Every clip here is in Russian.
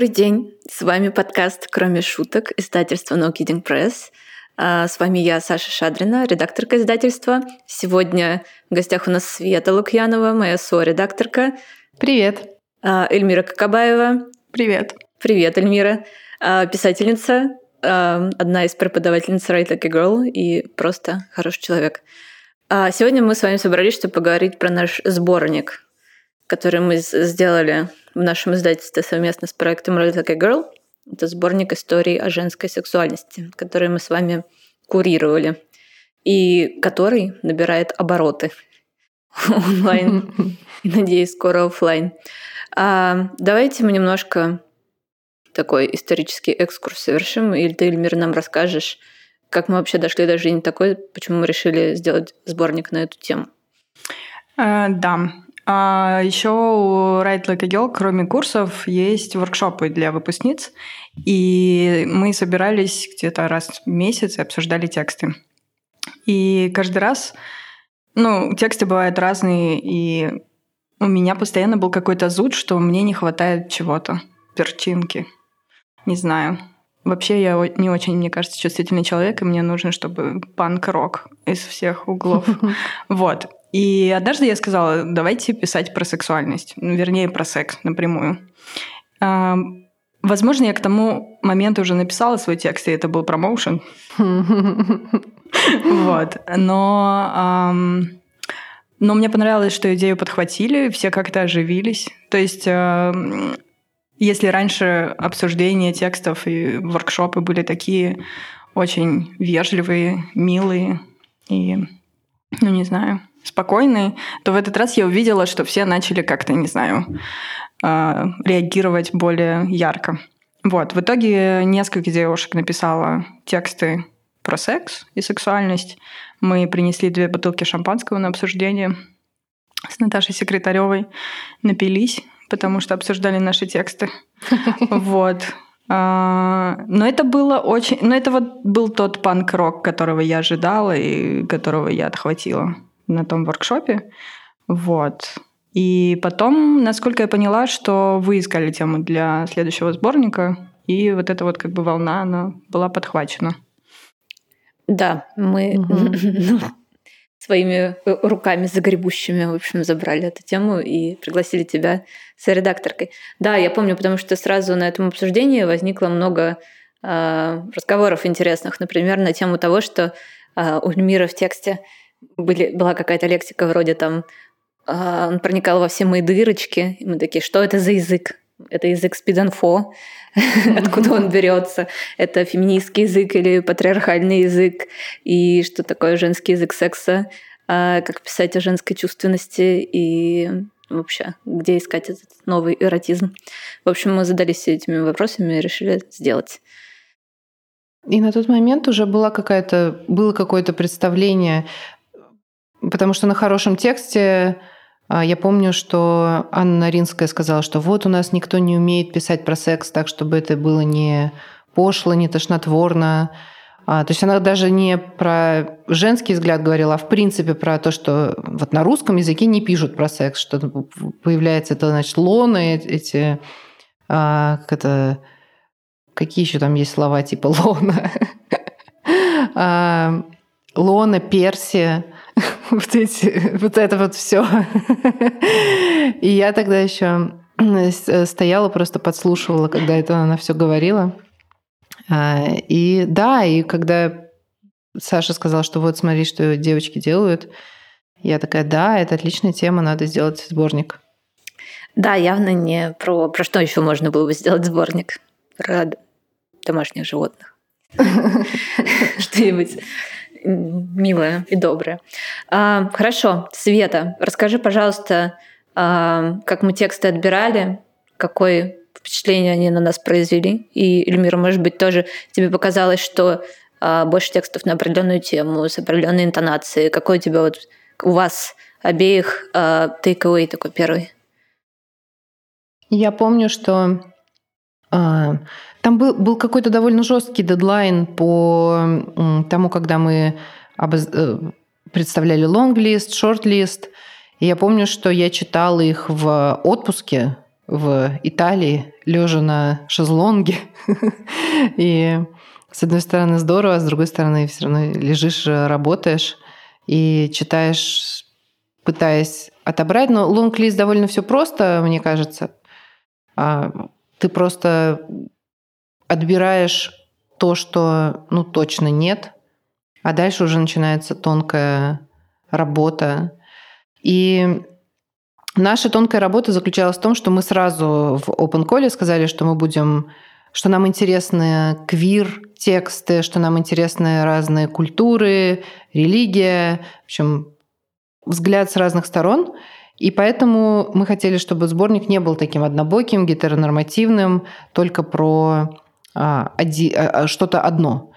Добрый день! С вами подкаст «Кроме шуток» издательства No Kidding Press. А, с вами я, Саша Шадрина, редакторка издательства. Сегодня в гостях у нас Света Лукьянова, моя со-редакторка. Привет! А, Эльмира Кокобаева. Привет! Привет, Эльмира! А, писательница, одна из преподавательниц Write Like a Girl и просто хороший человек. Сегодня мы с вами собрались, чтобы поговорить про наш сборник, который мы сделали в нашем издательстве совместно с проектом Roll Like a Girl. Это сборник историй о женской сексуальности, который мы с вами курировали и который набирает обороты онлайн и, надеюсь, скоро офлайн. А, давайте мы немножко такой исторический экскурс совершим, или ты, Эльмир, нам расскажешь, как мы вообще дошли до жизни такой, почему мы решили сделать сборник на эту тему. Uh, да, а еще у Write Like a Girl, кроме курсов, есть воркшопы для выпускниц. И мы собирались где-то раз в месяц и обсуждали тексты. И каждый раз, ну, тексты бывают разные, и у меня постоянно был какой-то зуд, что мне не хватает чего-то, перчинки. Не знаю. Вообще я не очень, мне кажется, чувствительный человек, и мне нужно, чтобы панк-рок из всех углов. Вот. И однажды я сказала, давайте писать про сексуальность, ну, вернее, про секс напрямую. А, возможно, я к тому моменту уже написала свой текст, и это был промоушен. Вот. Но, но мне понравилось, что идею подхватили, все как-то оживились. То есть если раньше обсуждения текстов и воркшопы были такие очень вежливые, милые и, ну не знаю, спокойные, то в этот раз я увидела, что все начали как-то, не знаю, а, реагировать более ярко. Вот, в итоге несколько девушек написала тексты про секс и сексуальность. Мы принесли две бутылки шампанского на обсуждение с Наташей Секретаревой, напились, потому что обсуждали наши тексты. Вот. А, но это было очень... Но это вот был тот панк-рок, которого я ожидала и которого я отхватила на том воркшопе. Вот. И потом, насколько я поняла, что вы искали тему для следующего сборника, и вот эта вот как бы волна, она была подхвачена. Да, мы угу. своими руками загребущими, в общем, забрали эту тему и пригласили тебя с редакторкой. Да, я помню, потому что сразу на этом обсуждении возникло много э, разговоров интересных, например, на тему того, что э, у Эльмира в тексте были, была какая-то лексика вроде там а, он проникал во все мои дырочки, и мы такие, что это за язык? Это язык спиданфо, откуда он берется? Это феминистский язык или патриархальный язык? И что такое женский язык секса? А, как писать о женской чувственности и вообще, где искать этот новый эротизм? В общем, мы задались этими вопросами и решили сделать. И на тот момент уже была какая-то, было какое-то представление Потому что на хорошем тексте а, я помню, что Анна Наринская сказала, что вот у нас никто не умеет писать про секс так, чтобы это было не пошло, не тошнотворно. А, то есть она даже не про женский взгляд говорила, а в принципе про то, что вот на русском языке не пишут про секс, что появляется это, значит, лоны, эти, а, как это, какие еще там есть слова типа лона, лона, персия, вот, эти, вот это вот все. И я тогда еще стояла, просто подслушивала, когда это она все говорила. А, и да, и когда Саша сказала, что вот смотри, что девочки делают, я такая, да, это отличная тема, надо сделать сборник. Да, явно не про, про что еще можно было бы сделать сборник. Про домашних животных. Что-нибудь милая и добрая. А, хорошо, Света, расскажи, пожалуйста, а, как мы тексты отбирали, какое впечатление они на нас произвели. И, Эльмира, может быть, тоже тебе показалось, что а, больше текстов на определенную тему, с определенной интонацией. Какой у тебя вот у вас обеих а, takeaway такой первый? Я помню, что а, там был, был какой-то довольно жесткий дедлайн по тому, когда мы обоз... Э, представляли лонглист, шортлист. И я помню, что я читала их в отпуске в Италии, лежа на шезлонге. И с одной стороны здорово, а с другой стороны все равно лежишь, работаешь и читаешь, пытаясь отобрать. Но лонг-лист довольно все просто, мне кажется. А, ты просто отбираешь то, что ну точно нет, а дальше уже начинается тонкая работа. И наша тонкая работа заключалась в том, что мы сразу в Open Call сказали, что мы будем что нам интересны квир тексты, что нам интересны разные культуры, религия, в общем, взгляд с разных сторон. И поэтому мы хотели, чтобы сборник не был таким однобоким, гетеронормативным, только про что-то одно.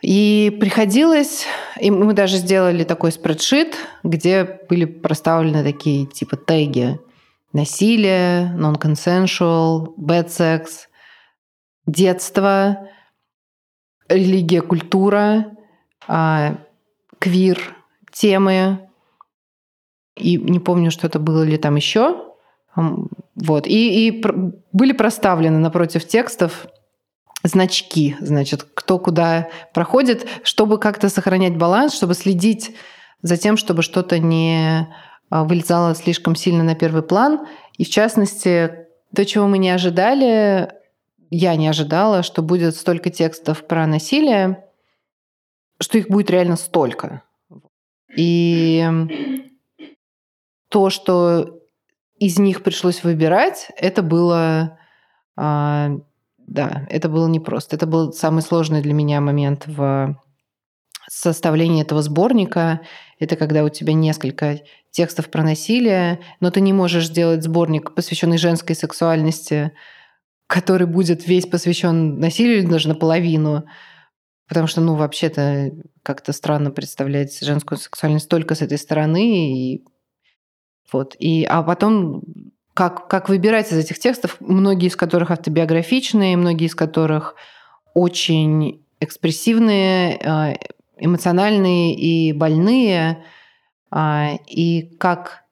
И приходилось, и мы даже сделали такой спредшит, где были проставлены такие типа теги. Насилие, non-consensual, bad sex, детство, религия, культура, а, квир, темы. И не помню, что это было ли там еще. Вот. И, и были проставлены напротив текстов значки, значит, кто куда проходит, чтобы как-то сохранять баланс, чтобы следить за тем, чтобы что-то не а, вылезало слишком сильно на первый план. И в частности, то, чего мы не ожидали, я не ожидала, что будет столько текстов про насилие, что их будет реально столько. И то, что из них пришлось выбирать, это было а, да, это было непросто. Это был самый сложный для меня момент в составлении этого сборника. Это когда у тебя несколько текстов про насилие, но ты не можешь сделать сборник, посвященный женской сексуальности, который будет весь посвящен насилию или даже наполовину. Потому что, ну, вообще-то как-то странно представлять женскую сексуальность только с этой стороны. И вот. И, а потом как, как выбирать из этих текстов, многие из которых автобиографичные, многие из которых очень экспрессивные, э, эмоциональные и больные, а, и как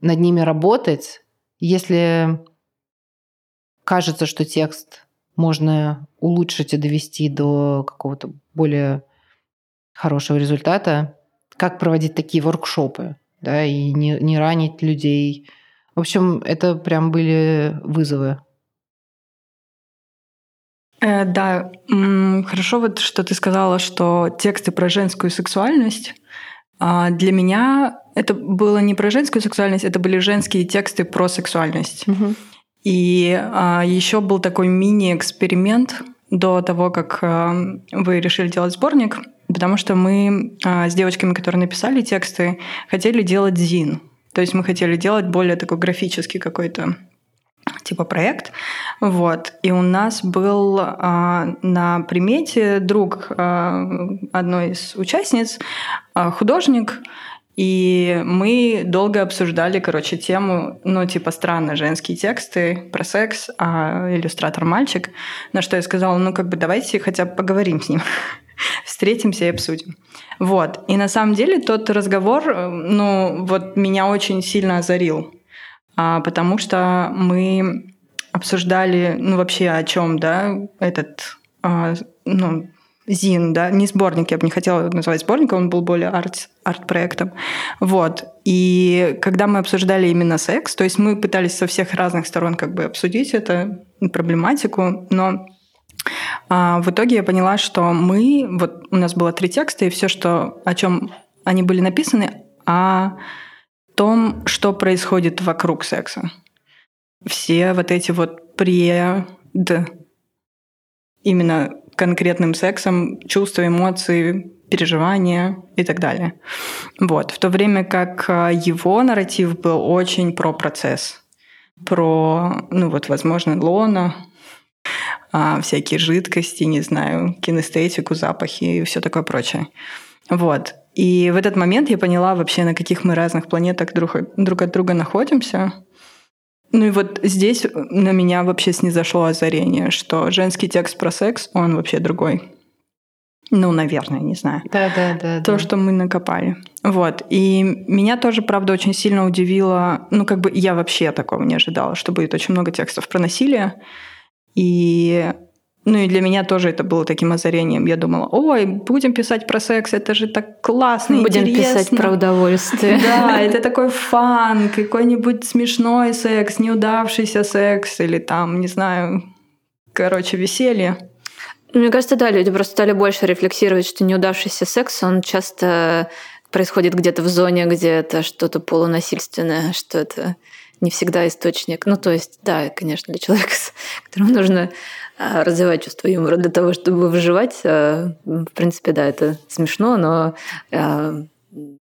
над ними работать, если кажется, что текст можно улучшить и довести до какого-то более хорошего результата, как проводить такие воркшопы, да, и не, не ранить людей, в общем, это прям были вызовы. Э, да, хорошо вот, что ты сказала, что тексты про женскую сексуальность. А для меня это было не про женскую сексуальность, это были женские тексты про сексуальность. Угу. И а, еще был такой мини-эксперимент до того, как а, вы решили делать сборник, потому что мы а, с девочками, которые написали тексты, хотели делать зин. То есть мы хотели делать более такой графический какой-то типа проект. Вот. И у нас был а, на примете друг а, одной из участниц, а, художник, и мы долго обсуждали, короче, тему, ну, типа, странно, женские тексты про секс, а иллюстратор мальчик. На что я сказала, ну, как бы давайте хотя бы поговорим с ним. Встретимся и обсудим. Вот. И на самом деле тот разговор, ну, вот меня очень сильно озарил, а, потому что мы обсуждали, ну, вообще о чем, да, этот, а, ну, Зин, да, не сборник, я бы не хотела называть сборником, он был более арт, арт-проектом. Вот. И когда мы обсуждали именно секс, то есть мы пытались со всех разных сторон как бы обсудить эту проблематику, но а в итоге я поняла, что мы, вот у нас было три текста, и все, что, о чем они были написаны, о том, что происходит вокруг секса. Все вот эти вот пред именно конкретным сексом, чувства, эмоции, переживания и так далее. Вот. В то время как а, его нарратив был очень про процесс, про, ну вот, возможно, лона, а, всякие жидкости, не знаю, кинестетику, запахи и все такое прочее. Вот. И в этот момент я поняла вообще, на каких мы разных планетах друг, друг от друга находимся. Ну и вот здесь на меня вообще снизошло озарение, что женский текст про секс, он вообще другой. Ну, наверное, не знаю. Да, да, да. То, да. что мы накопали. Вот. И меня тоже, правда, очень сильно удивило. Ну, как бы я вообще такого не ожидала, что будет очень много текстов про насилие. И ну и для меня тоже это было таким озарением. Я думала, ой, будем писать про секс, это же так классно, Будем интересно. писать про удовольствие. Да, это такой фан, какой-нибудь смешной секс, неудавшийся секс или там, не знаю, короче, веселье. Мне кажется, да, люди просто стали больше рефлексировать, что неудавшийся секс, он часто происходит где-то в зоне, где это что-то полунасильственное, что это не всегда источник. Ну, то есть, да, конечно, для человека, которому нужно развивать чувство юмора для того, чтобы выживать, а, в принципе, да, это смешно, но а,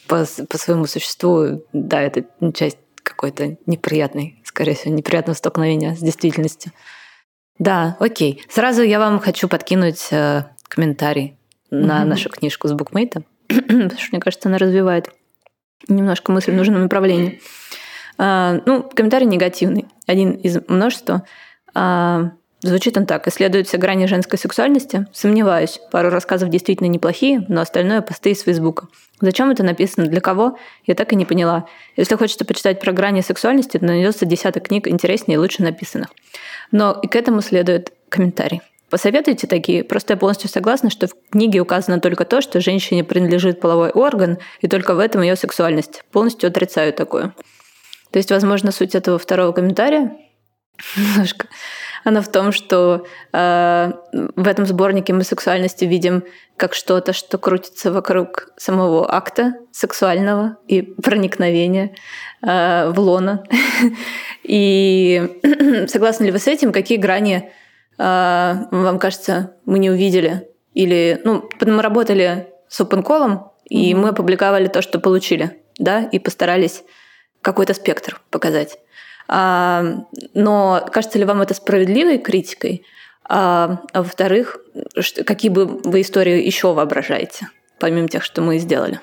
по, по своему существу, да, это часть какой-то неприятной, скорее всего, неприятного столкновения с действительностью. Да, окей. Сразу я вам хочу подкинуть э, комментарий mm-hmm. на нашу книжку с букмейтом, потому что, мне кажется, она развивает немножко мысль в нужном направлении. Ну, комментарий негативный, один из множества. Звучит он так. Исследуют все грани женской сексуальности? Сомневаюсь. Пару рассказов действительно неплохие, но остальное посты из Фейсбука. Зачем это написано? Для кого? Я так и не поняла. Если хочется почитать про грани сексуальности, то найдется десяток книг интереснее и лучше написанных. Но и к этому следует комментарий. Посоветуйте такие. Просто я полностью согласна, что в книге указано только то, что женщине принадлежит половой орган, и только в этом ее сексуальность. Полностью отрицаю такое. То есть, возможно, суть этого второго комментария немножко она в том, что э, в этом сборнике мы сексуальности видим как что-то, что крутится вокруг самого акта сексуального и проникновения э, в лона. и согласны ли вы с этим? Какие грани, э, вам кажется, мы не увидели? Или, ну, мы работали с OpenCall, и mm-hmm. мы опубликовали то, что получили, да, и постарались какой-то спектр показать. А, но кажется ли вам это справедливой критикой? А, а во-вторых, какие бы вы истории еще воображаете, помимо тех, что мы сделали?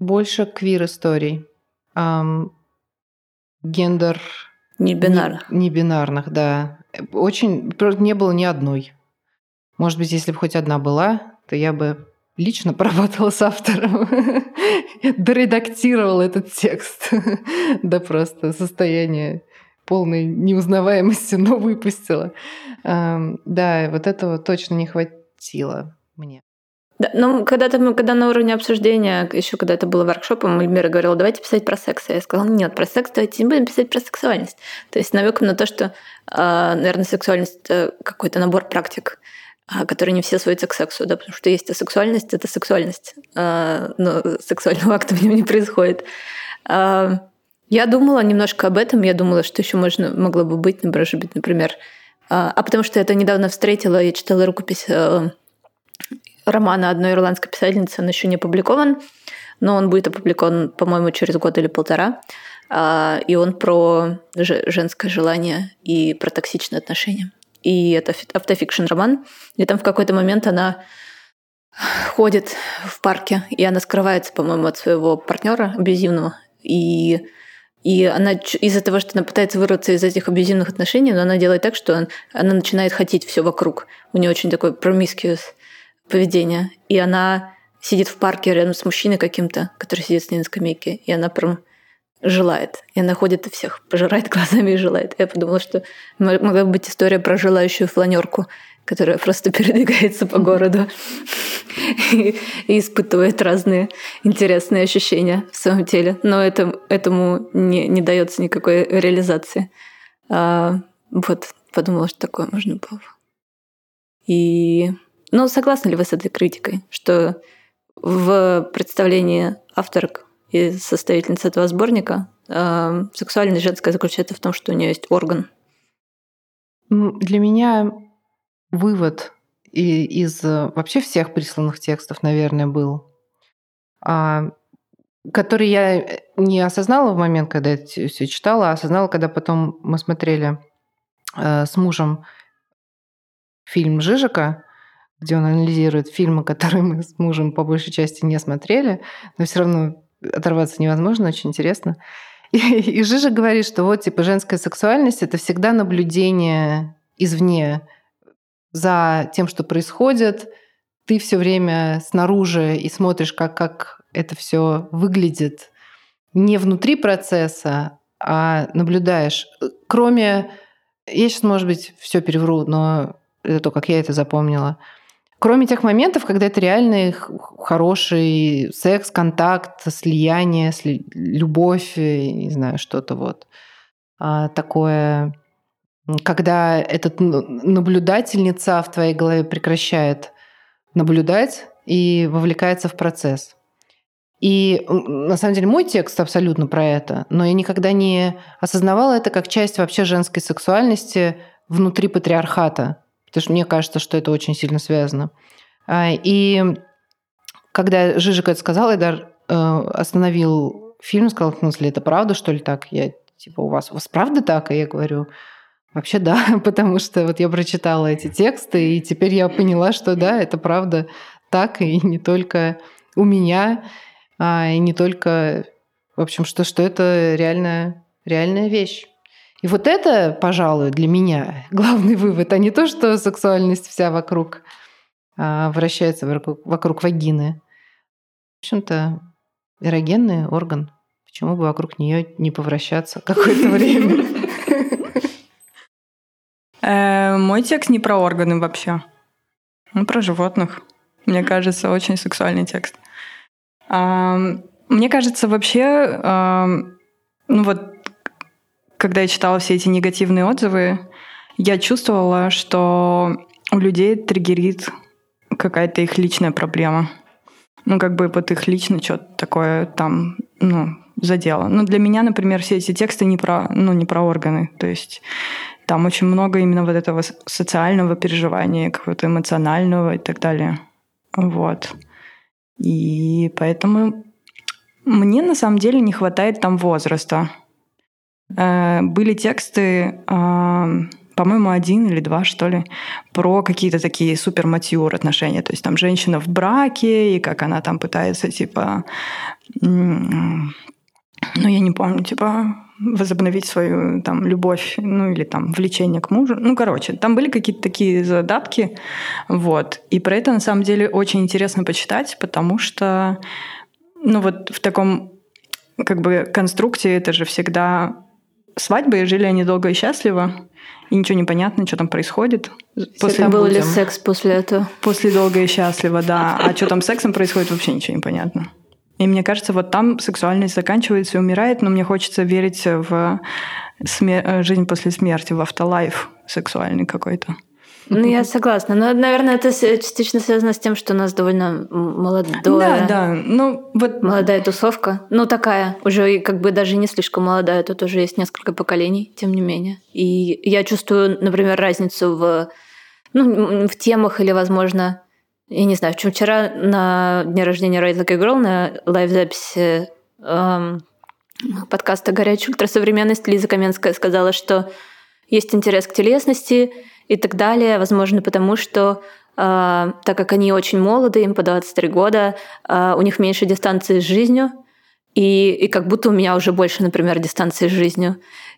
Больше квир-историй. Um, гендер... Не-бинарных. Не, не-бинарных, да. Очень... Не было ни одной. Может быть, если бы хоть одна была, то я бы лично поработала с автором, доредактировала этот текст до просто состояния полной неузнаваемости, но выпустила. Да, вот этого точно не хватило мне. Да, ну, когда-то мы, когда на уровне обсуждения, еще когда это было воркшопом, Эльмира говорила, давайте писать про секс. А я сказала, нет, про секс давайте не будем писать про сексуальность. То есть намеком на то, что, а, наверное, сексуальность — это какой-то набор практик, а, которые не все сводятся к сексу, да, потому что есть сексуальность, это сексуальность, а, но сексуального акта в нем не происходит. Я думала немножко об этом, я думала, что еще можно, могло бы быть, например, а потому что я это недавно встретила, я читала рукопись романа одной ирландской писательницы, он еще не опубликован, но он будет опубликован, по-моему, через год или полтора. И он про женское желание и про токсичные отношения. И это автофикшн роман. И там в какой-то момент она ходит в парке, и она скрывается, по-моему, от своего партнера абьюзивного. И и она из-за того, что она пытается вырваться из этих абьюзивных отношений, но она делает так, что она начинает хотеть все вокруг. У нее очень такой промискиус поведение. И она сидит в парке рядом с мужчиной каким-то, который сидит с ней на скамейке, и она прям желает. И она ходит и всех пожирает глазами и желает. Я подумала, что могла бы быть история про желающую фланерку, которая просто передвигается по городу и, испытывает разные интересные ощущения в своем теле. Но это, этому не, не дается никакой реализации. А, вот, подумала, что такое можно было. И ну, согласны ли вы с этой критикой, что в представлении авторок и составительницы этого сборника э, сексуальность женская заключается в том, что у нее есть орган? Для меня вывод из вообще всех присланных текстов, наверное, был, а, который я не осознала в момент, когда это все читала, а осознала, когда потом мы смотрели э, с мужем фильм Жижика, где он анализирует фильмы, которые мы с мужем по большей части не смотрели, но все равно оторваться невозможно, очень интересно. И, и Жижа говорит, что вот типа женская сексуальность это всегда наблюдение извне за тем, что происходит, ты все время снаружи и смотришь, как, как это все выглядит не внутри процесса, а наблюдаешь. Кроме, я сейчас, может быть, все перевру, но это то, как я это запомнила. Кроме тех моментов, когда это реальный хороший секс, контакт, слияние, сли... любовь, не знаю, что-то вот а, такое, когда этот наблюдательница в твоей голове прекращает наблюдать и вовлекается в процесс. И на самом деле мой текст абсолютно про это, но я никогда не осознавала это как часть вообще женской сексуальности внутри патриархата, потому что мне кажется, что это очень сильно связано. А, и когда Жижик это сказал, Эдар э, остановил фильм, сказал, в смысле, это правда, что ли, так? Я типа, у вас, у вас правда так? И я говорю, вообще да, потому что вот я прочитала эти тексты, и теперь я поняла, что да, это правда так, и не только у меня, а, и не только, в общем, что, что это реальная, реальная вещь. И вот это, пожалуй, для меня главный вывод, а не то, что сексуальность вся вокруг а, вращается вокруг, вокруг вагины. В общем-то, эрогенный орган. Почему бы вокруг нее не повращаться какое-то время? Э, мой текст не про органы вообще. Он про животных. Мне кажется, очень сексуальный текст. Мне кажется, вообще, ну вот, когда я читала все эти негативные отзывы, я чувствовала, что у людей триггерит какая-то их личная проблема. Ну, как бы вот их лично что-то такое там, ну, задело. Ну, для меня, например, все эти тексты не про, ну, не про органы. То есть там очень много именно вот этого социального переживания, какого-то эмоционального и так далее. Вот. И поэтому мне на самом деле не хватает там возраста. Э, были тексты, по-моему, один или два, что ли, про какие-то такие супер матюр отношения. То есть там женщина в браке, и как она там пытается, типа, ну, я не помню, типа, возобновить свою там любовь, ну или там влечение к мужу. Ну, короче, там были какие-то такие задатки, вот. И про это на самом деле очень интересно почитать, потому что, ну вот в таком как бы конструкции это же всегда свадьба, и жили они долго и счастливо, и ничего не понятно, что там происходит. После был ли секс после этого? После долго и счастливо, да. А что там с сексом происходит, вообще ничего не понятно. И мне кажется, вот там сексуальность заканчивается и умирает, но мне хочется верить в смер- жизнь после смерти, в автолайф сексуальный какой-то. Ну, я согласна. Но, наверное, это частично связано с тем, что у нас довольно молодое... Да, да. Ну, вот... Молодая тусовка. Ну, такая, уже как бы даже не слишком молодая. Тут уже есть несколько поколений, тем не менее. И я чувствую, например, разницу в, ну, в темах или, возможно, я не знаю, в чем вчера на дне рождения Ride Like a Girl на лайв-записи эм, подкаста «Горячая ультрасовременность» Лиза Каменская сказала, что есть интерес к телесности и так далее, возможно, потому что э, так как они очень молоды, им по 23 года, э, у них меньше дистанции с жизнью, и, и как будто у меня уже больше, например, дистанции с жизнью.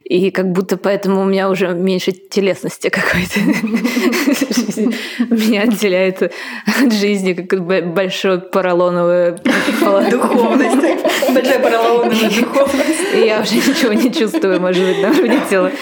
И как будто поэтому у меня уже меньше телесности какой-то. Меня отделяет от жизни как большое поролоновое духовность. Большая поролоновая духовность. И я уже ничего не чувствую, может быть, на уровне тела,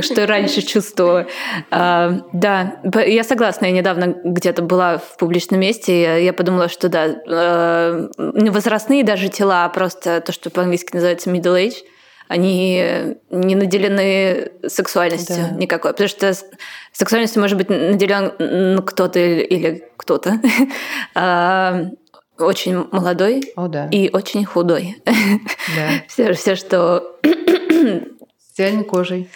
что раньше чувствовала. А, да, я согласна. Я недавно где-то была в публичном месте, я подумала, что да, э, не возрастные даже тела, а просто то, что по-английски называется middle age, они не наделены сексуальностью да. никакой. Потому что сексуальностью может быть наделен кто-то или кто-то. А, очень молодой О, да. и очень худой. Да. все, все, что... С идеальной кожей.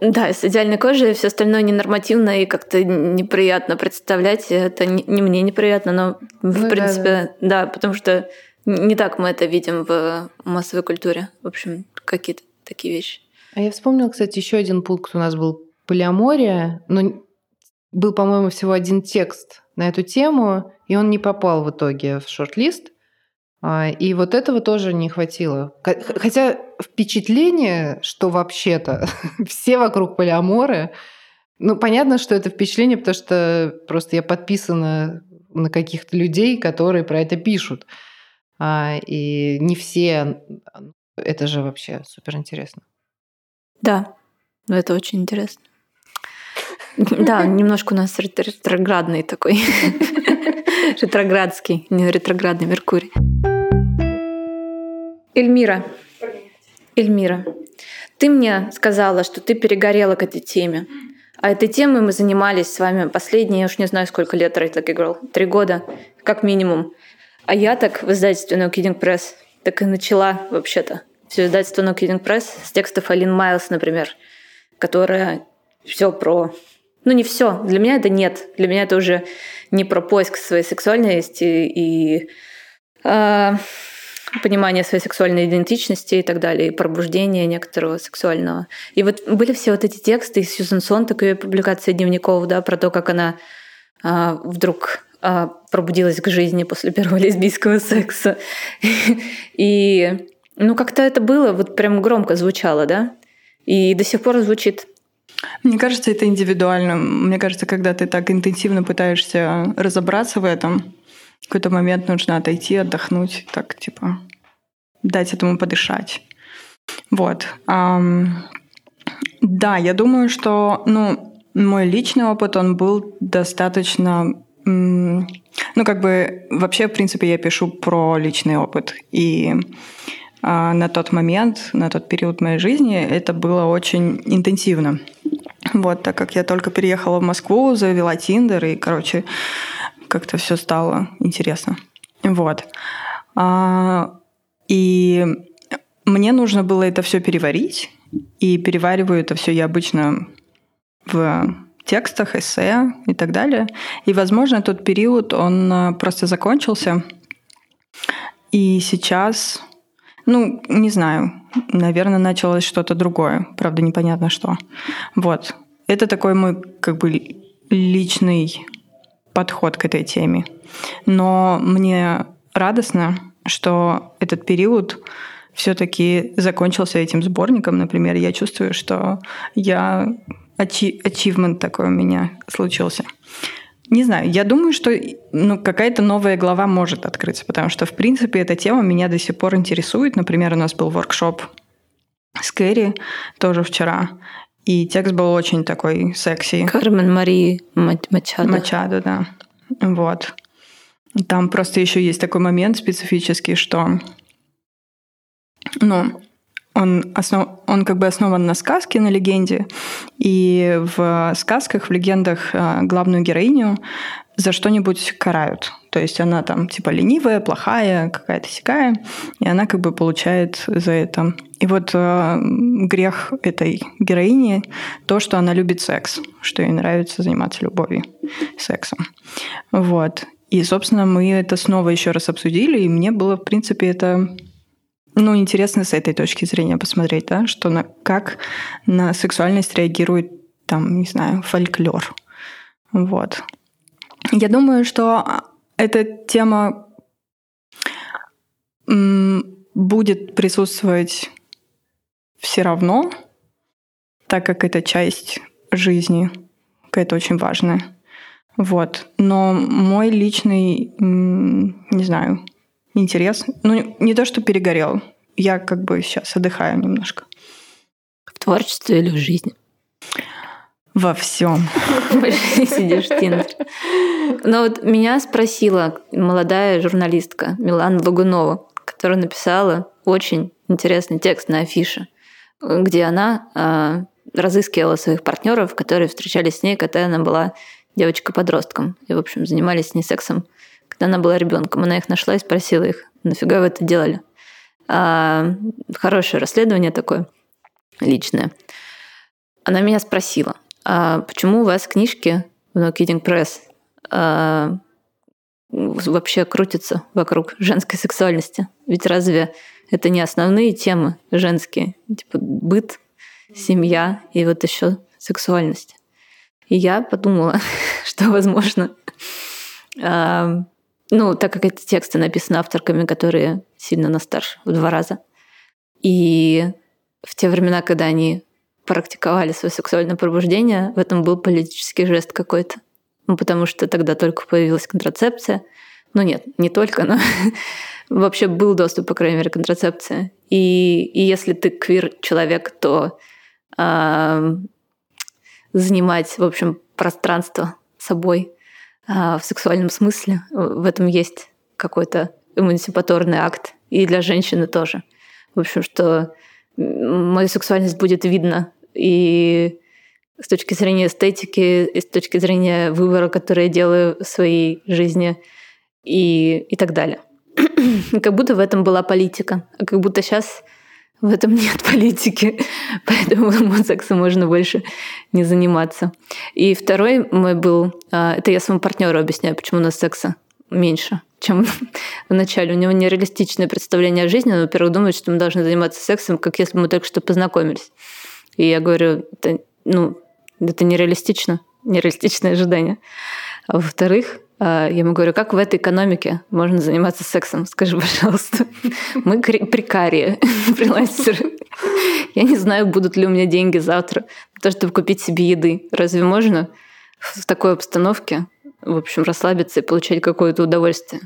Да, с идеальной кожей, все остальное ненормативно и как-то неприятно представлять. Это не, не мне неприятно, но в ну, принципе, да, да. да, потому что не так мы это видим в массовой культуре. В общем, какие-то такие вещи. А я вспомнила, кстати, еще один пункт у нас был полиамория, но был, по-моему, всего один текст на эту тему, и он не попал в итоге в шорт-лист. А, и вот этого тоже не хватило. Хотя впечатление, что вообще-то все вокруг полиаморы, ну, понятно, что это впечатление, потому что просто я подписана на каких-то людей, которые про это пишут. А, и не все... Это же вообще супер интересно. Да, это очень интересно. Да, немножко у нас ретроградный такой. Ретроградский, не ретроградный Меркурий. Эльмира. Эльмира, ты мне сказала, что ты перегорела к этой теме. А этой темой мы занимались с вами последние, я уж не знаю, сколько лет Right Like a Girl. Три года, как минимум. А я так в издательстве No Kidding Press так и начала вообще-то. Все издательство No Kidding Press с текстов Алин Майлз, например, которая все про... Ну, не все. Для меня это нет. Для меня это уже не про поиск своей сексуальности и э, понимание своей сексуальной идентичности и так далее, и пробуждение некоторого сексуального. И вот были все вот эти тексты из Сьюзен Сонтак, ее публикации дневников, да, про то, как она а, вдруг а, пробудилась к жизни после первого лесбийского секса. И ну как-то это было, вот прям громко звучало, да? И до сих пор звучит. Мне кажется, это индивидуально. Мне кажется, когда ты так интенсивно пытаешься разобраться в этом, в какой-то момент нужно отойти, отдохнуть, так типа дать этому подышать. Вот. Да, я думаю, что ну, мой личный опыт, он был достаточно ну, как бы, вообще, в принципе, я пишу про личный опыт. И а, на тот момент, на тот период моей жизни это было очень интенсивно. Вот, так как я только переехала в Москву, завела Тиндер, и, короче, как-то все стало интересно. Вот. А, и мне нужно было это все переварить, и перевариваю это все я обычно в текстах, эссе и так далее. И, возможно, тот период, он а, просто закончился. И сейчас, ну, не знаю, наверное, началось что-то другое. Правда, непонятно что. Вот. Это такой мой, как бы, личный подход к этой теме. Но мне радостно, что этот период все-таки закончился этим сборником, например, я чувствую, что я achievement такой у меня случился. Не знаю, я думаю, что ну, какая-то новая глава может открыться, потому что, в принципе, эта тема меня до сих пор интересует. Например, у нас был воркшоп с Кэрри тоже вчера, и текст был очень такой секси. Кармен Мари Мачадо. Мачадо, да. Вот. Там просто еще есть такой момент специфический, что ну, он, основ... он как бы основан на сказке, на легенде. И в сказках, в легендах э, главную героиню за что-нибудь карают. То есть она там типа ленивая, плохая, какая-то сякая, и она как бы получает за это. И вот э, грех этой героини то, что она любит секс, что ей нравится заниматься любовью, сексом. Вот. И, собственно, мы это снова еще раз обсудили, и мне было, в принципе, это ну, интересно с этой точки зрения посмотреть, да, что на, как на сексуальность реагирует, там, не знаю, фольклор. Вот. Я думаю, что эта тема будет присутствовать все равно, так как это часть жизни, какая-то очень важная. Вот. Но мой личный, не знаю, интерес, ну, не то, что перегорел, я как бы сейчас отдыхаю немножко. В творчестве или в жизни? Во всем. Сидишь в Тиндер. Но вот меня спросила молодая журналистка Милана Лагунова, которая написала очень интересный текст на афише, где она а, разыскивала своих партнеров, которые встречались с ней, когда она была девочкой-подростком. И, в общем, занимались с ней сексом, когда она была ребенком. Она их нашла и спросила их, нафига вы это делали? А, хорошее расследование такое, личное. Она меня спросила, а почему у вас книжки в No Kidding Press а, вообще крутятся вокруг женской сексуальности? Ведь разве это не основные темы женские? Типа быт, семья и вот еще сексуальность. И я подумала, что, возможно, э, ну, так как эти тексты написаны авторками, которые сильно нас старше, в два раза. И в те времена, когда они практиковали свое сексуальное пробуждение, в этом был политический жест какой-то. ну, потому что тогда только появилась контрацепция. Ну нет, не только, но вообще был доступ, по крайней мере, к контрацепции. И, и если ты квир-человек, то э, занимать, в общем, пространство собой в сексуальном смысле, в этом есть какой-то эмансипаторный акт. И для женщины тоже. В общем, что мою сексуальность будет видно и с точки зрения эстетики, и с точки зрения выбора, который я делаю в своей жизни и, и так далее. как будто в этом была политика, а как будто сейчас в этом нет политики, поэтому сексом можно больше не заниматься. И второй мой был, а, это я своему партнеру объясняю, почему у нас секса меньше, чем в начале. У него нереалистичное представление о жизни. Он, во-первых, думает, что мы должны заниматься сексом, как если мы только что познакомились. И я говорю, это, ну, это нереалистично, нереалистичное ожидание. А во-вторых, я ему говорю, как в этой экономике можно заниматься сексом? Скажи, пожалуйста. Мы прикарии, фрилансеры. Я не знаю, будут ли у меня деньги завтра на то, чтобы купить себе еды. Разве можно в такой обстановке, в общем, расслабиться и получать какое-то удовольствие?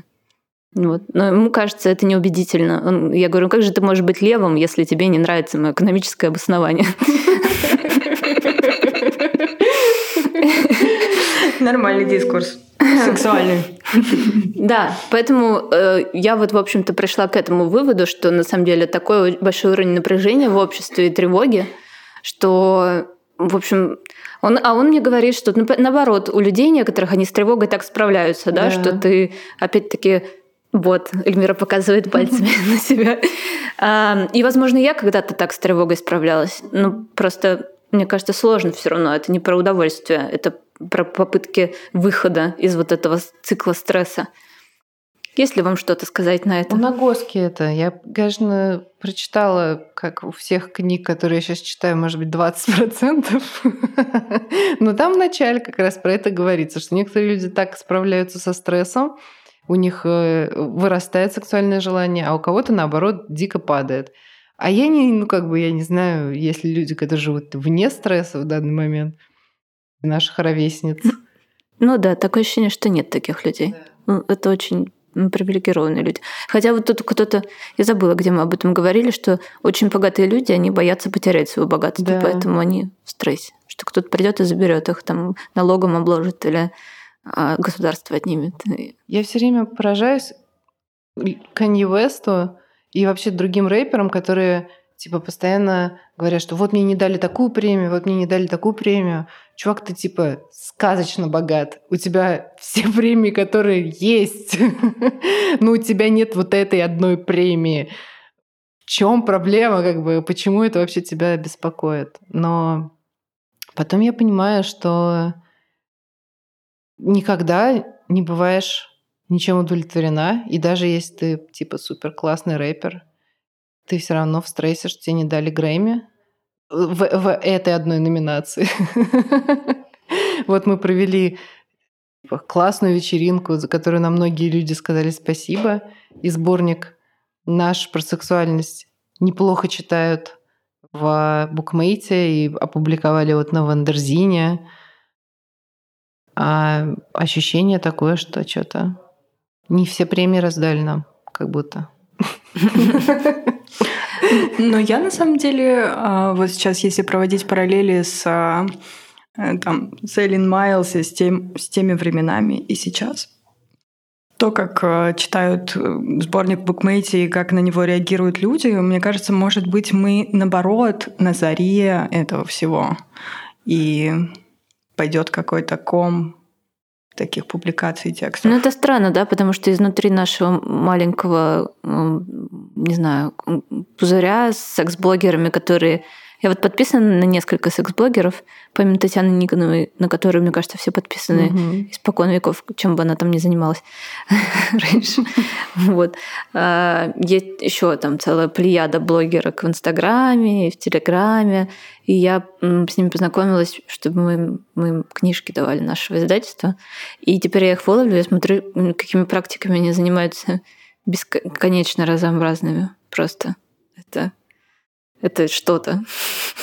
Вот. Но ему кажется, это неубедительно. Он, я говорю, как же ты можешь быть левым, если тебе не нравится мое экономическое обоснование? Нормальный дискурс. Сексуальный. Да, поэтому э, я вот, в общем-то, пришла к этому выводу, что на самом деле такой большой уровень напряжения в обществе и тревоги, что, в общем, он, а он мне говорит, что наоборот, у людей некоторых они с тревогой так справляются, да, да. что ты опять-таки вот, Эльмира показывает пальцами на себя. А, и, возможно, я когда-то так с тревогой справлялась. Ну, просто, мне кажется, сложно все равно. Это не про удовольствие, это про попытки выхода из вот этого цикла стресса. Есть ли вам что-то сказать на это? На Госке это. Я, конечно, прочитала, как у всех книг, которые я сейчас читаю, может быть, 20%. Но там в начале как раз про это говорится, что некоторые люди так справляются со стрессом, у них э, вырастает сексуальное желание, а у кого-то, наоборот, дико падает. А я не, ну как бы, я не знаю, есть ли люди, которые живут вне стресса в данный момент – наших ровесниц. Ну да, такое ощущение, что нет таких людей. Да. Ну, это очень привилегированные люди. Хотя вот тут кто-то, я забыла, где мы об этом говорили, что очень богатые люди, они боятся потерять свое богатство, да. поэтому они в стрессе, что кто-то придет и заберет их, там налогом обложит или а, государство отнимет. Я все время поражаюсь Канье Весту и вообще другим рэперам, которые типа постоянно говорят, что вот мне не дали такую премию, вот мне не дали такую премию. Чувак, ты типа сказочно богат. У тебя все премии, которые есть. Но у тебя нет вот этой одной премии. В чем проблема, как бы, почему это вообще тебя беспокоит? Но потом я понимаю, что никогда не бываешь ничем удовлетворена. И даже если ты типа супер классный рэпер, ты все равно в стрессе, что тебе не дали Грэмми в, в этой одной номинации. Вот мы провели классную вечеринку, за которую нам многие люди сказали спасибо. И сборник «Наш про сексуальность» неплохо читают в Bookmate и опубликовали вот на Wonderzine. А ощущение такое, что что-то не все премии раздали нам, как будто. Но я на самом деле, а, вот сейчас, если проводить параллели с а, э, там, с Эллен Майлз и с, тем, с теми временами и сейчас, то, как а, читают э, сборник в букмейте и как на него реагируют люди, мне кажется, может быть, мы наоборот на заре этого всего. И пойдет какой-то ком таких публикаций текстов. Ну, это странно, да, потому что изнутри нашего маленького, не знаю, пузыря с секс-блогерами, которые я вот подписана на несколько секс-блогеров, помимо Татьяны Никоновой, на которую, мне кажется, все подписаны угу. испокон веков, чем бы она там ни занималась раньше. Вот. А, есть еще там целая плеяда блогерок в Инстаграме, в Телеграме. И я с ними познакомилась, чтобы мы, мы им книжки давали нашего издательства. И теперь я их фоловлю, я смотрю, какими практиками они занимаются бесконечно разнообразными. Просто это это что-то.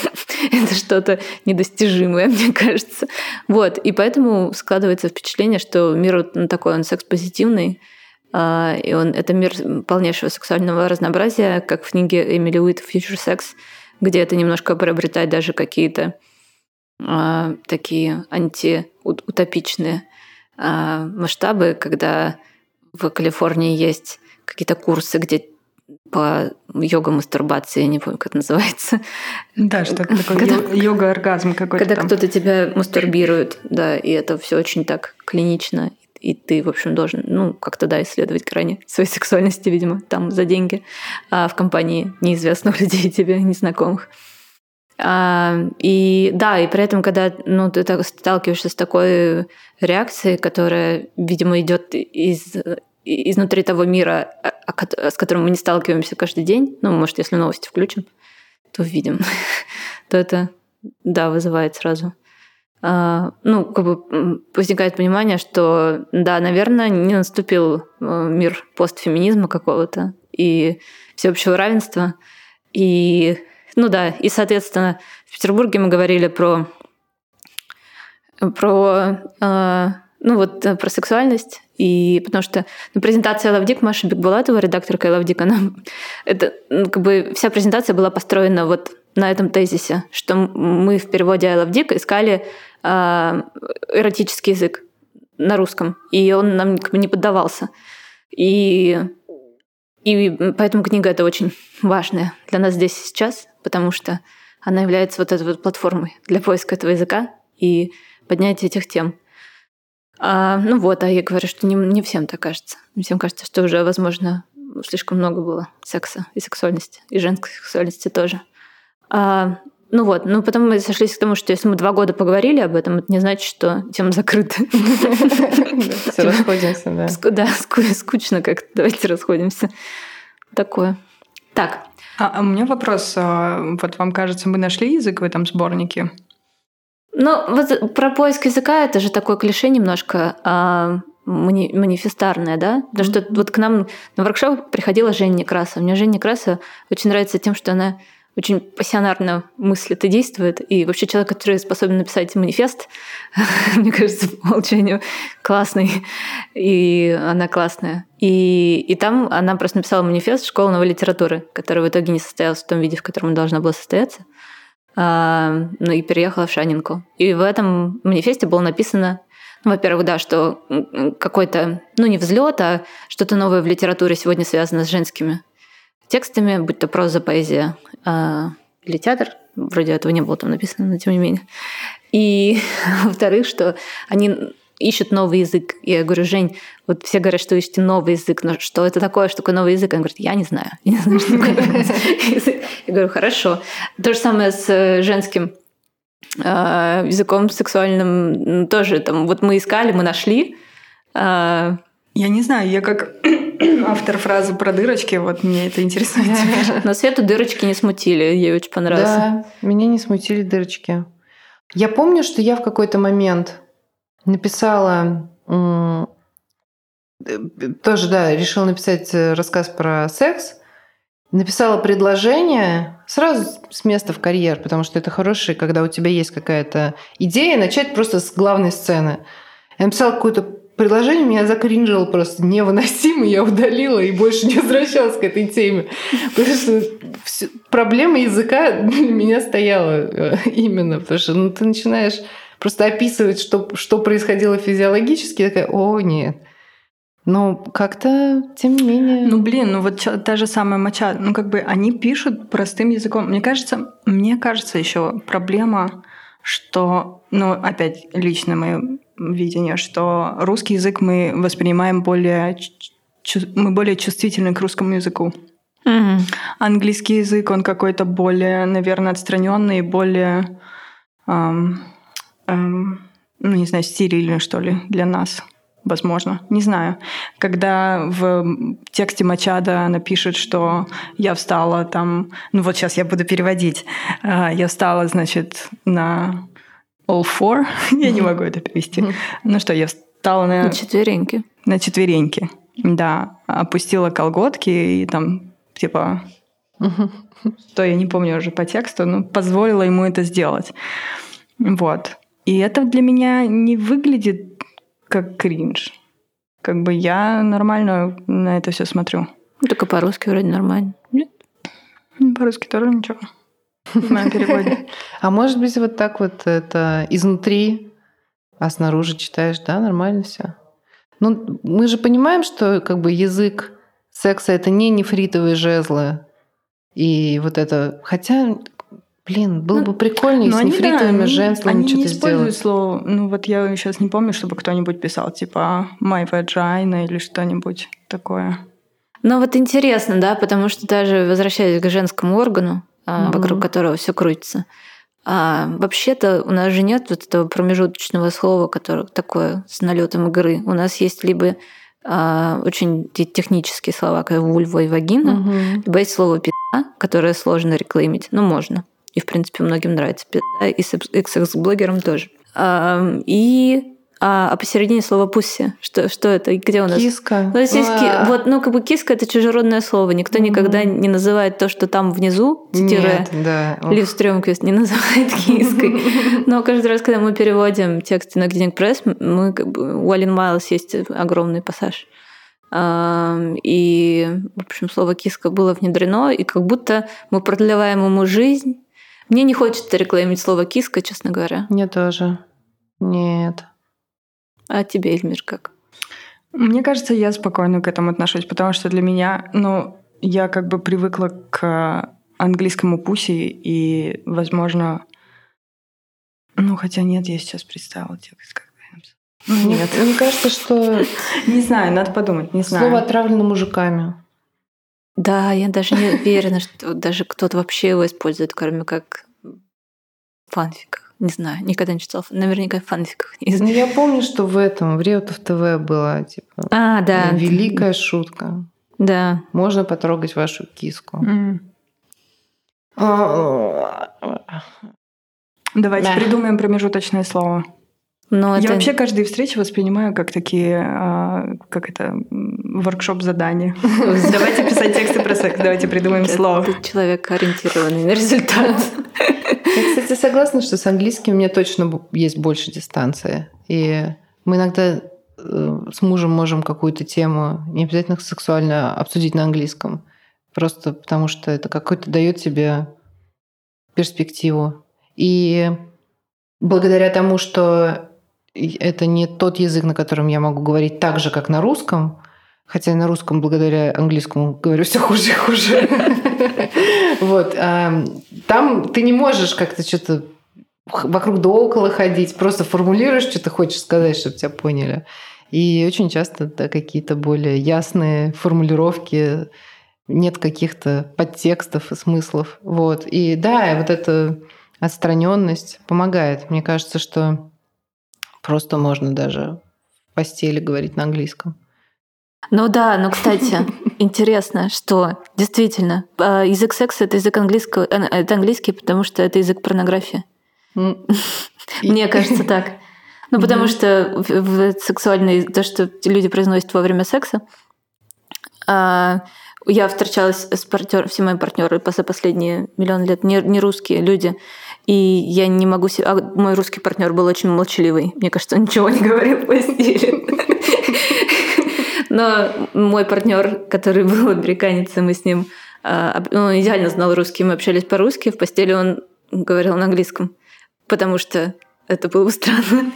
это что-то недостижимое, мне кажется. Вот, и поэтому складывается впечатление, что мир ну, такой, он секс-позитивный, а, и он, это мир полнейшего сексуального разнообразия, как в книге Эмили Уит «Future Sex», где это немножко приобретает даже какие-то а, такие антиутопичные а, масштабы, когда в Калифорнии есть какие-то курсы, где по йога-мастурбации, не помню, как это называется. Да, что такое когда, йога-оргазм какой-то Когда кто-то тебя мастурбирует, да, и это все очень так клинично, и ты, в общем, должен, ну, как-то, да, исследовать грани своей сексуальности, видимо, там за деньги, а в компании неизвестных людей тебе, незнакомых. А, и да, и при этом, когда ну, ты так сталкиваешься с такой реакцией, которая, видимо, идет из изнутри того мира, с которым мы не сталкиваемся каждый день, ну, может, если новости включим, то увидим, то это, да, вызывает сразу а, ну, как бы возникает понимание, что, да, наверное, не наступил э, мир постфеминизма какого-то и всеобщего равенства. И, ну да, и, соответственно, в Петербурге мы говорили про, про э, ну вот э, про сексуальность, и потому что ну, презентация Лавдик Маша Бекбулатова, редакторка Лавдик, она это ну, как бы вся презентация была построена вот на этом тезисе, что мы в переводе I Love Dick искали э, эротический язык на русском, и он нам не поддавался. И, и поэтому книга это очень важная для нас здесь и сейчас, потому что она является вот этой вот платформой для поиска этого языка и поднятия этих тем. А, ну вот, а я говорю, что не, не всем так кажется. Всем кажется, что уже, возможно, слишком много было секса и сексуальности, и женской сексуальности тоже. А, ну вот, ну потом мы сошлись к тому, что если мы два года поговорили об этом, это не значит, что тема закрыта. Все расходимся, да. Да, скучно как-то. Давайте расходимся. Такое. Так. А, а у меня вопрос. А, вот вам кажется, мы нашли язык в этом сборнике? Ну, вот про поиск языка это же такое клише немножко а, мани- манифестарное, да? Потому mm-hmm. что вот к нам на воркшоп приходила Женя Некраса. Мне Женя Некраса очень нравится тем, что она очень пассионарно мыслит и действует. И вообще человек, который способен написать манифест, мне кажется, по умолчанию классный. И она классная. И, и там она просто написала манифест школы новой литературы, который в итоге не состоялся в том виде, в котором должна была состояться. А, ну и переехала в Шанинку. И в этом манифесте было написано ну, во-первых, да, что какой-то, ну, не взлет, а что-то новое в литературе сегодня связано с женскими текстами, будь то проза, поэзия э, или театр. Вроде этого не было там написано, но тем не менее. И, во-вторых, что они ищут новый язык. И я говорю, Жень, вот все говорят, что ищете новый язык, но что это такое, что такое новый язык? Она говорит, я не знаю. Я не знаю, что такое язык. Я говорю, хорошо. То же самое с э, женским э, языком сексуальным тоже. Там, вот мы искали, мы нашли. Э, я не знаю, я как автор фразы про дырочки, вот мне это интересует Но Свету дырочки не смутили, ей очень понравилось. Да, меня не смутили дырочки. Я помню, что я в какой-то момент написала э, тоже, да, решила написать э, рассказ про секс. Написала предложение сразу с места в карьер, потому что это хороший, когда у тебя есть какая-то идея, начать просто с главной сцены. Я написала какое-то предложение, меня закринжило просто невыносимо, я удалила и больше не возвращалась к этой теме. Потому что проблема языка для меня стояла э, именно, потому что ну, ты начинаешь просто описывать, что, что происходило физиологически, такая, о, нет. Но как-то, тем не менее... Ну, блин, ну вот та же самая моча, ну как бы они пишут простым языком. Мне кажется, мне кажется еще проблема, что, ну, опять лично мое видение, что русский язык мы воспринимаем более... Мы более чувствительны к русскому языку. Mm-hmm. Английский язык, он какой-то более, наверное, отстраненный, более эм, эм, ну, не знаю, стерильный, что ли, для нас. Возможно, не знаю. Когда в тексте Мачада она пишет, что я встала там, ну вот сейчас я буду переводить, а, я встала, значит, на all four, я не могу это перевести. Ну что, я встала на... На четвереньки. На четвереньки, да. Опустила колготки и там, типа, что я не помню уже по тексту, но позволила ему это сделать. Вот. И это для меня не выглядит как кринж. Как бы я нормально на это все смотрю. Только по-русски вроде нормально. Нет? По-русски тоже ничего. Моем переводе. А может быть, вот так вот это изнутри, а снаружи читаешь, да, нормально все. Ну, мы же понимаем, что как бы язык секса это не нефритовые жезлы. И вот это... Хотя, блин, было ну, бы прикольнее с нефритовыми да, жезлами что-то сделать. Они не используют слово... Ну вот я сейчас не помню, чтобы кто-нибудь писал типа «my vagina» или что-нибудь такое. Ну вот интересно, да, потому что даже возвращаясь к женскому органу, угу. вокруг которого все крутится, а вообще-то у нас же нет вот этого промежуточного слова, которое такое с налетом игры. У нас есть либо а, очень технические слова, как вульва и вагина, угу. либо есть слово пизда, которое сложно реклеймить, но можно. И, в принципе, многим нравится пизда, и секс-блогерам тоже. А, и а, а посередине слово пусси. Что, что это? Где у нас? Киска. Ну, здесь ки... Вот, ну, как бы киска это чужеродное слово. Никто mm-hmm. никогда не называет то, что там внизу, цитируя да. Лив Стрёмквист, не называет киской. Но каждый раз, когда мы переводим тексты на Гдинг Пресс, мы как бы у Алин Майлз есть огромный пассаж. И, в общем, слово киска было внедрено, и как будто мы продлеваем ему жизнь. Мне не хочется рекламировать слово киска, честно говоря. Мне тоже. Нет. А тебе, Эльмир, как? Мне кажется, я спокойно к этому отношусь, потому что для меня, ну, я как бы привыкла к английскому пуси, и, возможно, ну, хотя нет, я сейчас представила текст, как ну, нет. Мне кажется, что... Не знаю, надо подумать, не знаю. Слово отравлено мужиками. Да, я даже не уверена, что даже кто-то вообще его использует, кроме как в фанфиках. Не знаю, никогда не читал. Наверняка в фанфиках. Ну, я помню, что в этом, в Реутов ТВ была, типа, а, да. великая шутка. Да. Можно потрогать вашу киску. Mm. Давайте да. придумаем промежуточное слово. Но я это... вообще каждые встречи воспринимаю как такие, а, как это, воркшоп задания. Давайте писать тексты про секс, давайте придумаем слово. Человек ориентированный на результат. Я, кстати, согласна, что с английским у меня точно есть больше дистанции. И мы иногда э, с мужем можем какую-то тему, не обязательно сексуально, обсудить на английском. Просто потому что это какой-то дает тебе перспективу. И благодаря тому, что это не тот язык, на котором я могу говорить так же, как на русском, хотя на русском благодаря английскому говорю все хуже и хуже. Вот. Там ты не можешь как-то что-то вокруг да около ходить, просто формулируешь, что ты хочешь сказать, чтобы тебя поняли. И очень часто да, какие-то более ясные формулировки, нет каких-то подтекстов и смыслов. Вот. И да, вот эта отстраненность помогает. Мне кажется, что просто можно даже в постели говорить на английском. Ну да, но, кстати, интересно, что действительно а, язык секса — это язык английского, э, это английский, потому что это язык порнографии. Мне кажется так. Ну, потому что в сексуальной, то, что люди произносят во время секса, а, я встречалась с партнером, все мои партнеры за последние миллион лет не, не русские люди, и я не могу себе... А мой русский партнер был очень молчаливый. Мне кажется, он ничего не говорил в постели. Но мой партнер, который был американец, мы с ним а, он идеально знал русский, мы общались по-русски, в постели он говорил на английском, потому что это было бы странно.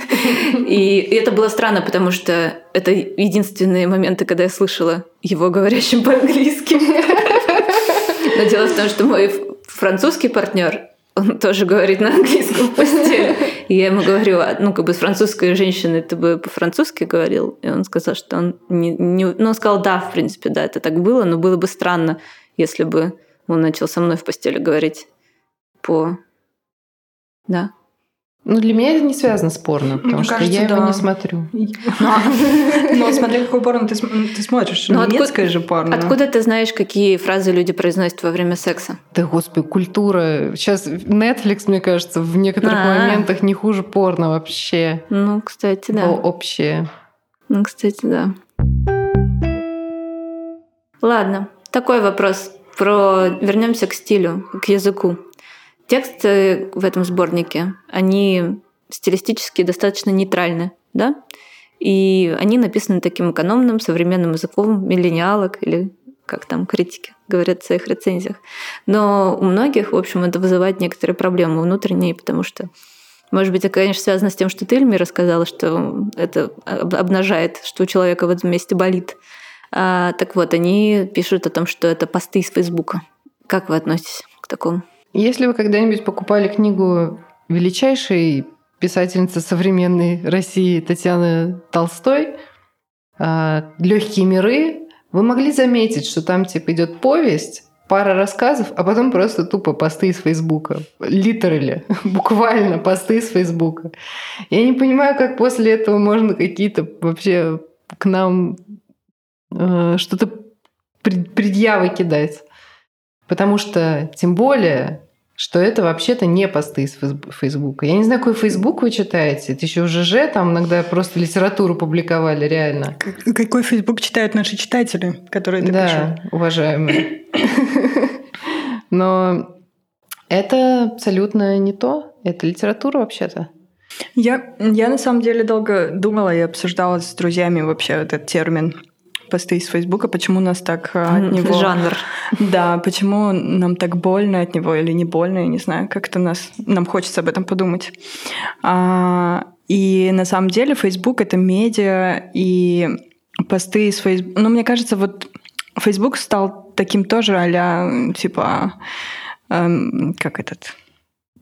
И это было странно, потому что это единственные моменты, когда я слышала его говорящим по-английски. Но дело в том, что мой французский партнер он тоже говорит на английском постели. Я ему говорю, «А, ну, как бы с французской женщиной ты бы по-французски говорил? И он сказал, что он не, не... Ну, он сказал, да, в принципе, да, это так было, но было бы странно, если бы он начал со мной в постели говорить по... Да. Ну, для меня это не связано с порно, потому Мне что кажется, я да. его не смотрю. Но смотри, какой порно ты, смотришь. Ну, немецкое же порно. Откуда ты знаешь, какие фразы люди произносят во время секса? Да, господи, культура. Сейчас Netflix, мне кажется, в некоторых А-а-а. моментах не хуже порно вообще. Ну, кстати, да. Общее. Ну, кстати, да. Ладно, такой вопрос. про вернемся к стилю, к языку. Тексты в этом сборнике, они стилистически достаточно нейтральны, да? И они написаны таким экономным, современным языком миллениалок или как там критики говорят в своих рецензиях. Но у многих, в общем, это вызывает некоторые проблемы внутренние, потому что может быть, это, конечно, связано с тем, что ты, Эльми, рассказала, что это обнажает, что у человека в этом месте болит. А, так вот, они пишут о том, что это посты из Фейсбука. Как вы относитесь к такому? Если вы когда-нибудь покупали книгу величайшей писательницы современной России Татьяны Толстой а, «Легкие миры», вы могли заметить, что там типа идет повесть, пара рассказов, а потом просто тупо посты из Фейсбука. Литерали. Буквально посты из Фейсбука. Я не понимаю, как после этого можно какие-то вообще к нам э, что-то предъявы кидать. Потому что, тем более, что это вообще-то не посты из Фейсбука. Я не знаю, какой Фейсбук вы читаете. Это еще в ЖЖ, там иногда просто литературу публиковали, реально. Какой Фейсбук читают наши читатели, которые это да, пишут? Да, уважаемые. Но это абсолютно не то. Это литература вообще-то. Я, я на самом деле долго думала и обсуждала с друзьями вообще этот термин посты из Фейсбука, почему нас так э, от него... Жанр. Да, почему нам так больно от него или не больно, я не знаю, как-то нас... нам хочется об этом подумать. А, и на самом деле Facebook — это медиа, и посты из Facebook... Ну, мне кажется, вот Facebook стал таким тоже а типа, эм, как этот,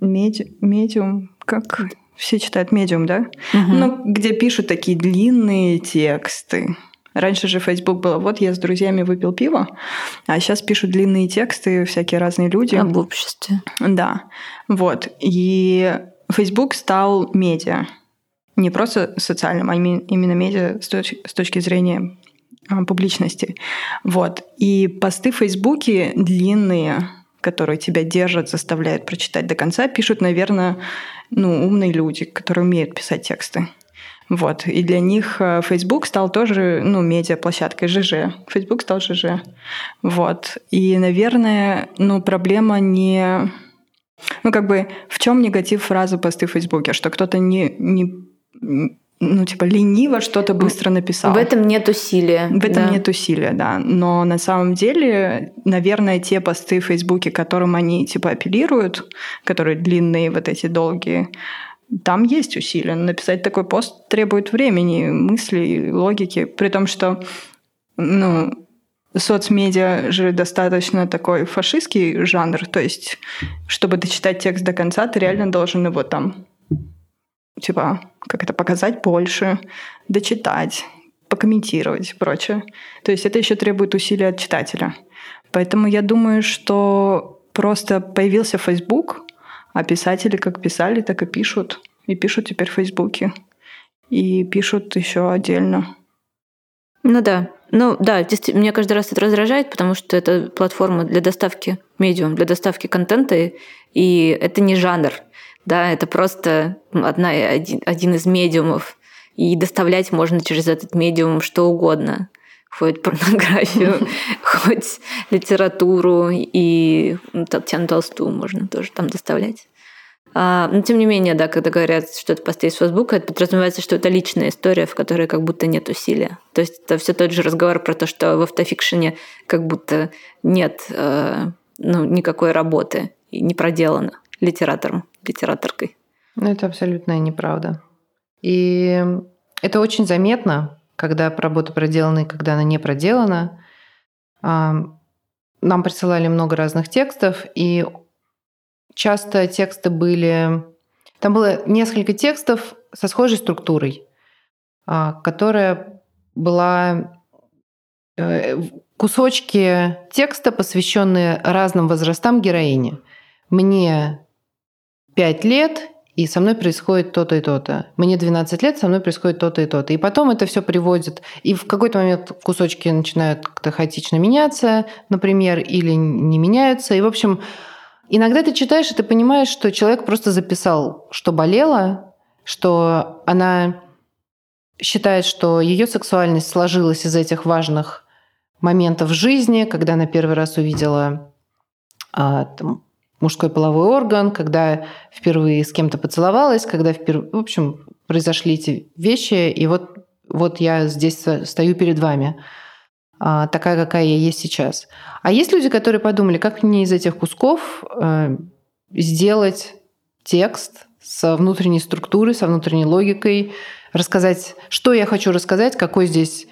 меди... медиум, как все читают медиум, да? Угу. Ну, где пишут такие длинные тексты. Раньше же Facebook было, вот я с друзьями выпил пиво, а сейчас пишут длинные тексты всякие разные люди. Об обществе. Да, вот. И Facebook стал медиа. Не просто социальным, а именно медиа с точки, с точки зрения а, публичности. Вот. И посты в Фейсбуке длинные, которые тебя держат, заставляют прочитать до конца, пишут, наверное, ну, умные люди, которые умеют писать тексты. Вот. И для них э, Facebook стал тоже, ну, медиаплощадкой ЖЖ. Facebook стал ЖЖ. Вот. И, наверное, ну, проблема не... Ну, как бы, в чем негатив фразы посты в Фейсбуке? Что кто-то не, не ну, типа, лениво что-то быстро написал. В этом нет усилия. В этом да. нет усилия, да. Но на самом деле, наверное, те посты в Фейсбуке, которым они, типа, апеллируют, которые длинные, вот эти долгие, там есть усилия. Написать такой пост требует времени, мыслей, логики. При том, что ну, соцмедиа же достаточно такой фашистский жанр. То есть, чтобы дочитать текст до конца, ты реально должен его там типа, как это показать больше, дочитать, покомментировать и прочее. То есть это еще требует усилий от читателя. Поэтому я думаю, что просто появился Facebook, а писатели как писали, так и пишут. И пишут теперь в Фейсбуке. И пишут еще отдельно. Ну да. Ну да, мне каждый раз это раздражает, потому что это платформа для доставки медиум, для доставки контента, и это не жанр. Да, это просто одна, один, один из медиумов. И доставлять можно через этот медиум что угодно хоть порнографию, хоть литературу, и Татьяну Толстую можно тоже там доставлять. А, но тем не менее, да, когда говорят, что это посты из Фейсбука, это подразумевается, что это личная история, в которой как будто нет усилия. То есть это все тот же разговор про то, что в автофикшене как будто нет э, ну, никакой работы и не проделано литератором, литераторкой. Ну, это абсолютная неправда. И это очень заметно, когда работа проделана и когда она не проделана. Нам присылали много разных текстов, и часто тексты были... Там было несколько текстов со схожей структурой, а, которая была э, кусочки текста, посвященные разным возрастам героини. Мне 5 лет, и со мной происходит то-то и то-то. Мне 12 лет, со мной происходит то-то и то-то. И потом это все приводит, и в какой-то момент кусочки начинают как-то хаотично меняться, например, или не меняются. И, в общем, иногда ты читаешь, и ты понимаешь, что человек просто записал, что болело, что она считает, что ее сексуальность сложилась из этих важных моментов в жизни, когда она первый раз увидела а, там, мужской половой орган, когда впервые с кем-то поцеловалась, когда впервые, в общем, произошли эти вещи, и вот, вот я здесь стою перед вами, а, такая, какая я есть сейчас. А есть люди, которые подумали, как мне из этих кусков э, сделать текст со внутренней структурой, со внутренней логикой, рассказать, что я хочу рассказать, какой здесь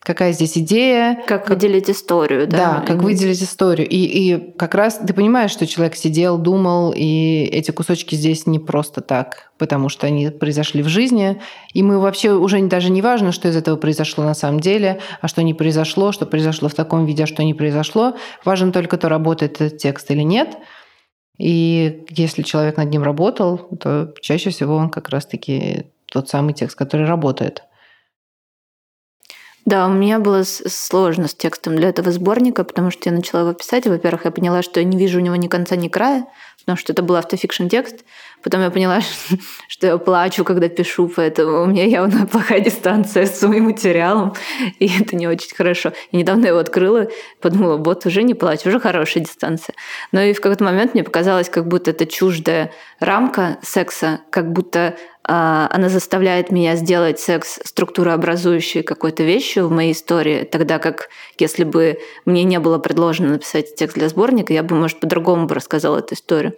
какая здесь идея. Как, как выделить историю, да? Да, как выделить историю. И, и как раз ты понимаешь, что человек сидел, думал, и эти кусочки здесь не просто так, потому что они произошли в жизни. И мы вообще уже даже не важно, что из этого произошло на самом деле, а что не произошло, что произошло в таком виде, а что не произошло. Важно только то, работает этот текст или нет. И если человек над ним работал, то чаще всего он как раз-таки тот самый текст, который работает. Да, у меня было сложно с текстом для этого сборника, потому что я начала его писать. Во-первых, я поняла, что я не вижу у него ни конца, ни края, потому что это был автофикшн текст. Потом я поняла, что я плачу, когда пишу, поэтому у меня явно плохая дистанция с моим материалом, и это не очень хорошо. И недавно я его открыла, подумала, вот уже не плачу, уже хорошая дистанция. Но и в какой-то момент мне показалось, как будто это чуждая рамка секса, как будто она заставляет меня сделать секс структурообразующей какой-то вещью в моей истории, тогда как если бы мне не было предложено написать текст для сборника, я бы, может, по-другому бы рассказала эту историю.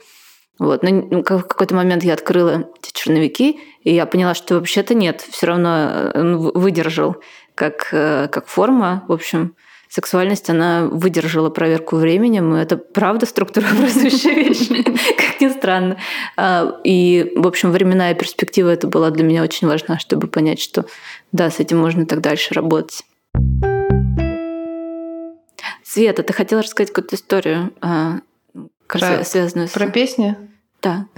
Вот. Но в какой-то момент я открыла эти черновики, и я поняла, что вообще-то нет, все равно э, он выдержал как, э, как форма. В общем, сексуальность, она выдержала проверку временем, и это правда структурообразующая вещь, как ни странно. А, и, в общем, временная перспектива это была для меня очень важна, чтобы понять, что да, с этим можно так дальше работать. Света, ты хотела рассказать какую-то историю, а, про, связанную с... Про песни? Да.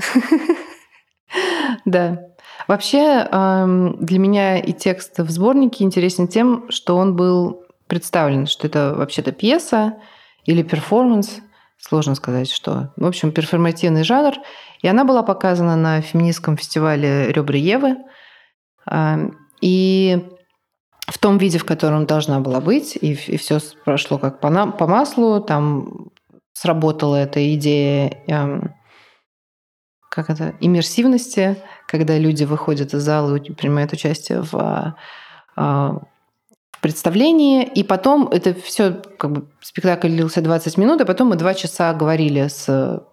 Да. Вообще для меня и текст в сборнике интересен тем, что он был представлен, что это вообще-то пьеса или перформанс, сложно сказать, что. В общем, перформативный жанр. И она была показана на феминистском фестивале «Ребра Евы». И в том виде, в котором должна была быть, и, и все прошло как по, на, по маслу, там сработала эта идея эм, как это, иммерсивности, когда люди выходят из зала и принимают участие в а, представлении, и потом это все, как бы спектакль длился 20 минут, а потом мы два часа говорили с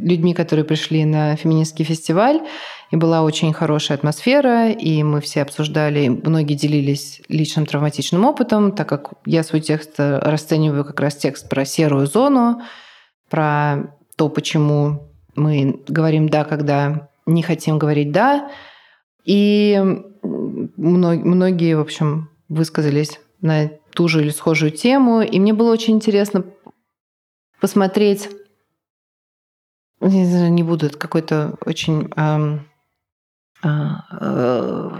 людьми, которые пришли на феминистский фестиваль, и была очень хорошая атмосфера, и мы все обсуждали, многие делились личным травматичным опытом, так как я свой текст расцениваю как раз текст про серую зону, про то, почему мы говорим «да», когда не хотим говорить «да», и многие, в общем, высказались на ту же или схожую тему. И мне было очень интересно посмотреть, не буду, это какой-то очень э, э,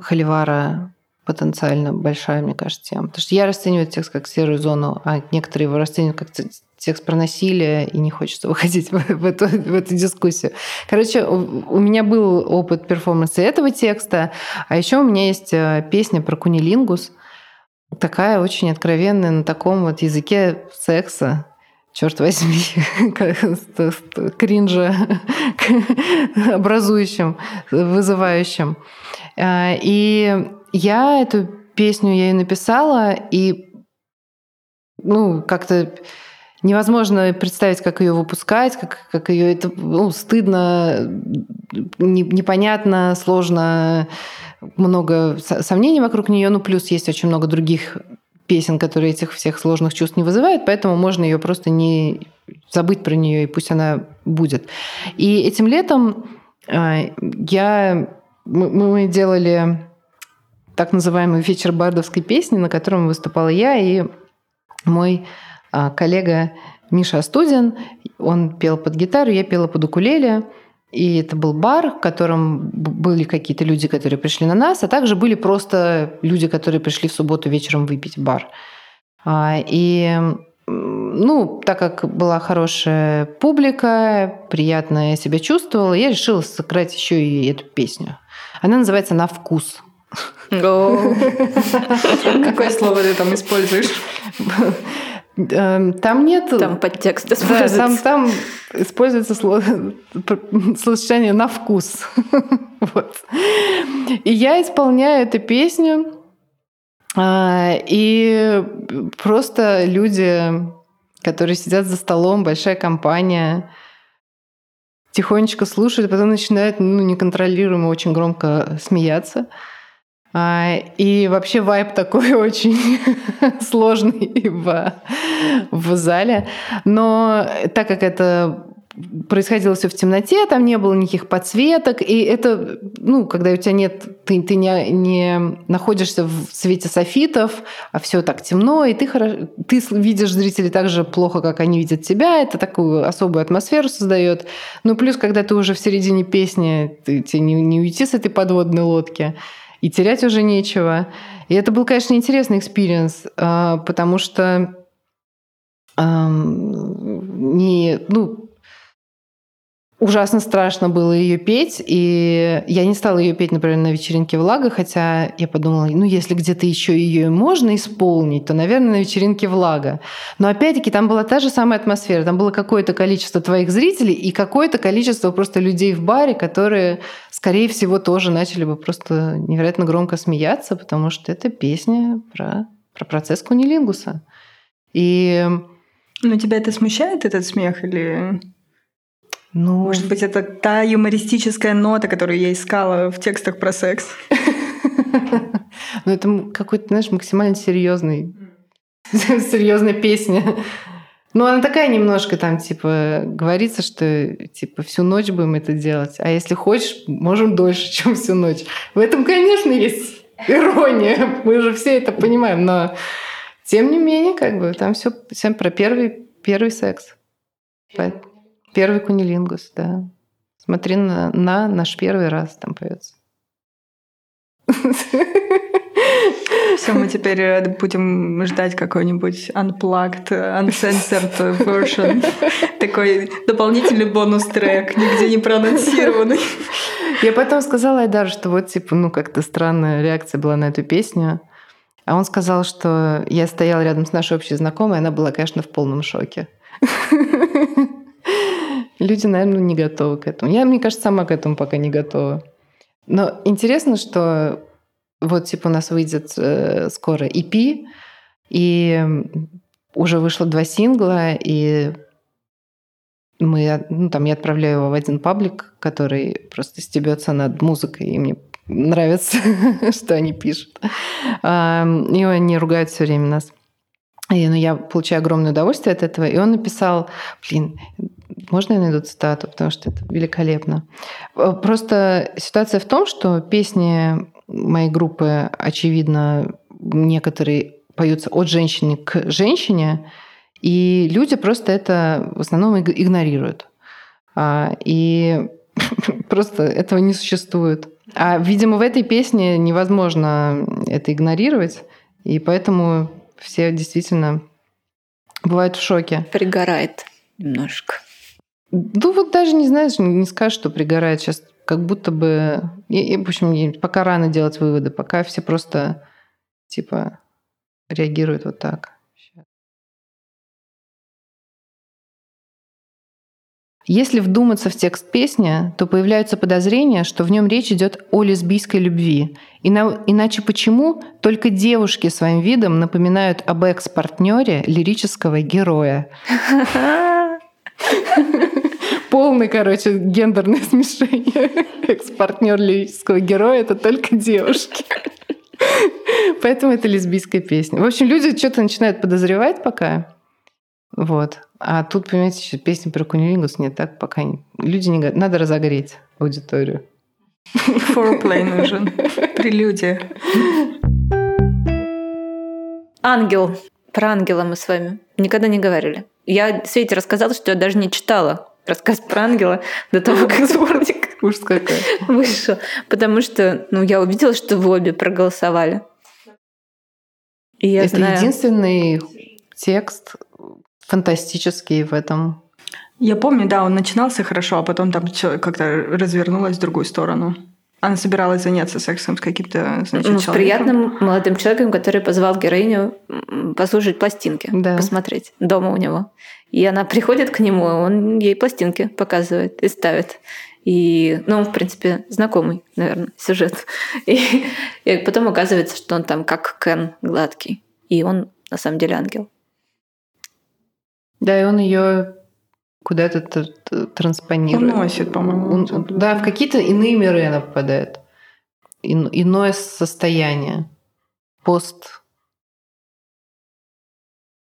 холивара потенциально большая, мне кажется, тема. Потому что я расцениваю текст как серую зону, а некоторые его расценивают как текст про насилие, и не хочется выходить в, в, эту, в эту дискуссию. Короче, у, у меня был опыт перформанса этого текста, а еще у меня есть э, песня про кунилингус, такая очень откровенная на таком вот языке секса, черт возьми, кринжа образующим, вызывающим. Э, и я эту песню я и написала, и ну, как-то невозможно представить, как ее выпускать, как, как ее это ну, стыдно, не, непонятно, сложно, много сомнений вокруг нее. Ну, плюс есть очень много других песен, которые этих всех сложных чувств не вызывают, поэтому можно ее просто не забыть про нее, и пусть она будет. И этим летом а, я мы делали так называемый вечер бардовской песни, на котором выступала я и мой коллега Миша Астудин. Он пел под гитару, я пела под укулеле. И это был бар, в котором были какие-то люди, которые пришли на нас, а также были просто люди, которые пришли в сыготу вечером выпить в бар. А, и ну, так как была хорошая публика, приятно я себя чувствовала, я решила сыграть еще и эту песню. Она называется «На вкус». Какое слово ты там используешь? Эм, там нет... Там подтекст используется. Да, там, там используется слово, словосочетание «на вкус». вот. И я исполняю эту песню, а, и просто люди, которые сидят за столом, большая компания, тихонечко слушают, а потом начинают ну, неконтролируемо очень громко смеяться. А, и вообще вайб такой очень сложный в, в зале. Но так как это происходило все в темноте, там не было никаких подсветок, и это, ну, когда у тебя нет, ты, ты не, не находишься в свете софитов, а все так темно, и ты, ты видишь зрителей так же плохо, как они видят тебя, это такую особую атмосферу создает. Ну, плюс, когда ты уже в середине песни, ты, тебе не, не уйти с этой подводной лодки, и терять уже нечего. И это был, конечно, интересный experience, а, потому что не, ну, ужасно страшно было ее петь, и я не стала ее петь, например, на вечеринке Влага, хотя я подумала, ну, если где-то еще ее можно исполнить, то, наверное, на вечеринке Влага. Но опять-таки там была та же самая атмосфера, там было какое-то количество твоих зрителей и какое-то количество просто людей в баре, которые, скорее всего, тоже начали бы просто невероятно громко смеяться, потому что это песня про, про процесс кунилингуса. И... Но тебя это смущает, этот смех, или ну... Может быть, это та юмористическая нота, которую я искала в текстах про секс. Ну, это какой-то, знаешь, максимально серьезный, серьезная песня. Ну, она такая немножко там, типа, говорится, что, типа, всю ночь будем это делать. А если хочешь, можем дольше, чем всю ночь. В этом, конечно, есть ирония. Мы же все это понимаем. Но, тем не менее, как бы, там все всем про первый, первый секс. Первый кунилингус, да. Смотри на, на наш первый раз там поется. Все, мы теперь э, будем ждать какой-нибудь unplugged, uncensored version. Такой дополнительный бонус-трек, нигде не проанонсированный. Я потом сказала Айдару, что вот, типа, ну, как-то странная реакция была на эту песню. А он сказал, что я стояла рядом с нашей общей знакомой, она была, конечно, в полном шоке. Люди, наверное, не готовы к этому. Я, мне кажется, сама к этому пока не готова. Но интересно, что вот типа у нас выйдет э, скоро EP, и уже вышло два сингла, и мы, ну, там я отправляю его в один паблик, который просто стебется над музыкой, и мне нравится, что они пишут. И они ругают все время нас. И, ну, я получаю огромное удовольствие от этого. И он написал, блин, можно я найду цитату, потому что это великолепно. Э, просто ситуация в том, что песни моей группы, очевидно, некоторые поются от женщины к женщине, и люди просто это в основном игнорируют. А, и просто этого не существует. А, видимо, в этой песне невозможно это игнорировать, и поэтому все действительно бывают в шоке. Пригорает немножко. Ну вот даже не знаешь, не скажешь, что пригорает сейчас, как будто бы... И, в общем, пока рано делать выводы, пока все просто типа реагируют вот так. Если вдуматься в текст песни, то появляются подозрения, что в нем речь идет о лесбийской любви. иначе почему только девушки своим видом напоминают об экс-партнере лирического героя? Полный, короче, гендерное смешение. Экс-партнер лирического героя это только девушки. Поэтому это лесбийская песня. В общем, люди что-то начинают подозревать пока. Вот. А тут, понимаете, еще песни про кунилингус нет, так пока не... люди не... Надо разогреть аудиторию. Foreplay нужен. Прелюдия. Ангел. Про ангела мы с вами никогда не говорили. Я Свете рассказала, что я даже не читала рассказ про ангела до того, как сборник Уж какая. вышел. Потому что ну, я увидела, что вы обе проголосовали. И я Это знаю... единственный текст фантастический в этом. Я помню, да, он начинался хорошо, а потом там как-то развернулось в другую сторону. Она собиралась заняться сексом с каким-то, значит, Ну, с человеком. приятным молодым человеком, который позвал героиню послушать пластинки, Да. посмотреть дома у него. И она приходит к нему, он ей пластинки показывает и ставит. И, ну, в принципе, знакомый, наверное, сюжет. И, и потом оказывается, что он там как Кен гладкий. И он на самом деле ангел. Да, и он ее куда-то транспонирует. Уносит, по-моему. Он- он- да, в какие-то иные миры она попадает. Ин- иное состояние. Пост.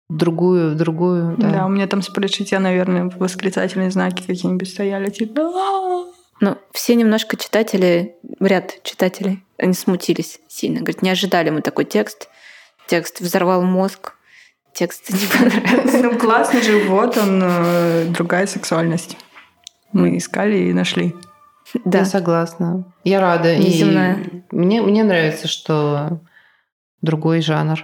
Другую, в другую, да. Да. у меня там с плечите, наверное, восклицательные знаки какие-нибудь стояли, типа «А-а-а». Ну, все немножко читатели, ряд читателей, они смутились сильно. Говорят, не ожидали мы такой текст. Текст взорвал мозг. Текст не понравился. Ну, классный же, вот он, э, другая сексуальность. Мы искали и нашли. Я Да. согласна. Я рада. И Неземная. мне, мне нравится, что другой жанр.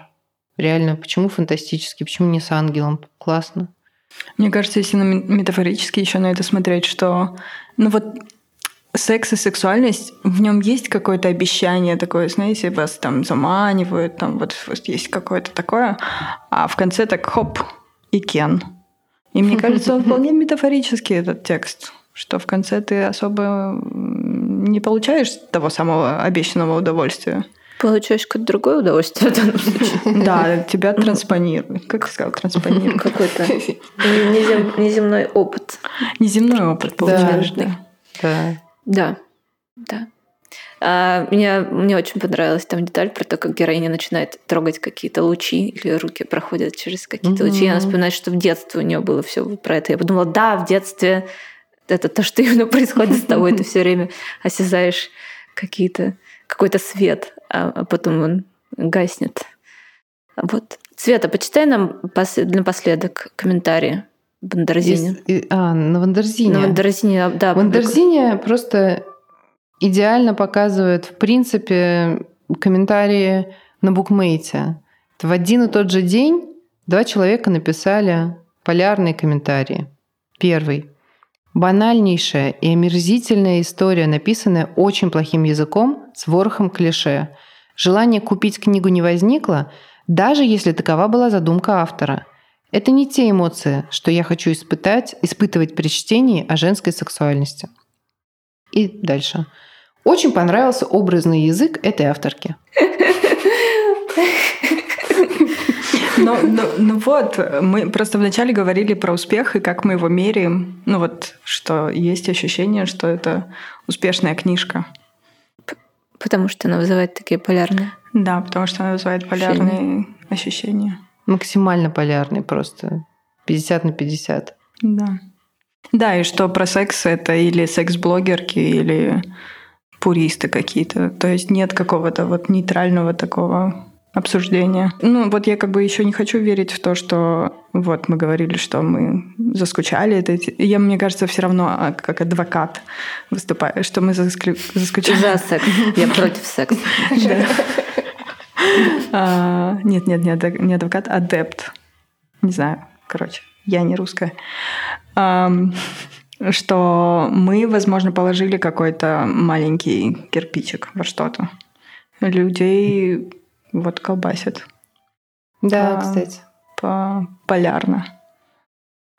Реально, почему фантастический, почему не с ангелом? Классно. Мне кажется, если на ме- метафорически еще на это смотреть, что ну вот секс и сексуальность, в нем есть какое-то обещание такое, знаете, вас там заманивают, там вот, вот есть какое-то такое, а в конце так хоп, и кен. И мне кажется, он вполне метафорический, этот текст, что в конце ты особо не получаешь того самого обещанного удовольствия. Получаешь какое-то другое удовольствие в данном случае. Да, тебя транспонируют. Как ты сказал, транспонируют? Какой-то незем- неземной опыт. Неземной опыт получаешь, Да. да. Да. Да. А, мне, мне очень понравилась там деталь про то, как героиня начинает трогать какие-то лучи, или руки проходят через какие-то лучи. И она вспоминает, что в детстве у нее было все про это. Я подумала, да, в детстве это то, что именно происходит с тобой. Ты все время осязаешь какие-то, какой-то свет, а, а потом он гаснет. Вот. Света, почитай нам пос- напоследок комментарии Wonderzine. И- а, на Wonderzine. На Wonderzine, да. Wonderzine просто идеально показывает, в принципе, комментарии на Bookmate. В один и тот же день два человека написали полярные комментарии. Первый. Банальнейшая и омерзительная история, написанная очень плохим языком с ворохом клише. Желание купить книгу не возникло, даже если такова была задумка автора. Это не те эмоции, что я хочу испытать, испытывать при чтении о женской сексуальности. И дальше. Очень понравился образный язык этой авторки. Ну, ну, ну вот, мы просто вначале говорили про успех и как мы его меряем. Ну вот, что есть ощущение, что это успешная книжка. Потому что она вызывает такие полярные. Да, потому что она вызывает полярные ощущения. Максимально полярный просто. 50 на 50. Да. Да, и что про секс это или секс-блогерки, или пуристы какие-то. То есть нет какого-то вот нейтрального такого обсуждения. Ну, вот я как бы еще не хочу верить в то, что вот мы говорили, что мы заскучали. Это, я, мне кажется, все равно а, как адвокат выступаю, что мы заскли- заскучали. За секс. Я против секса. А, Нет, нет, не ад- не адвокат, адепт. Не знаю, короче, я не русская. Что мы, возможно, положили какой-то маленький кирпичик во что-то. Людей вот колбасит Да, кстати. по полярно.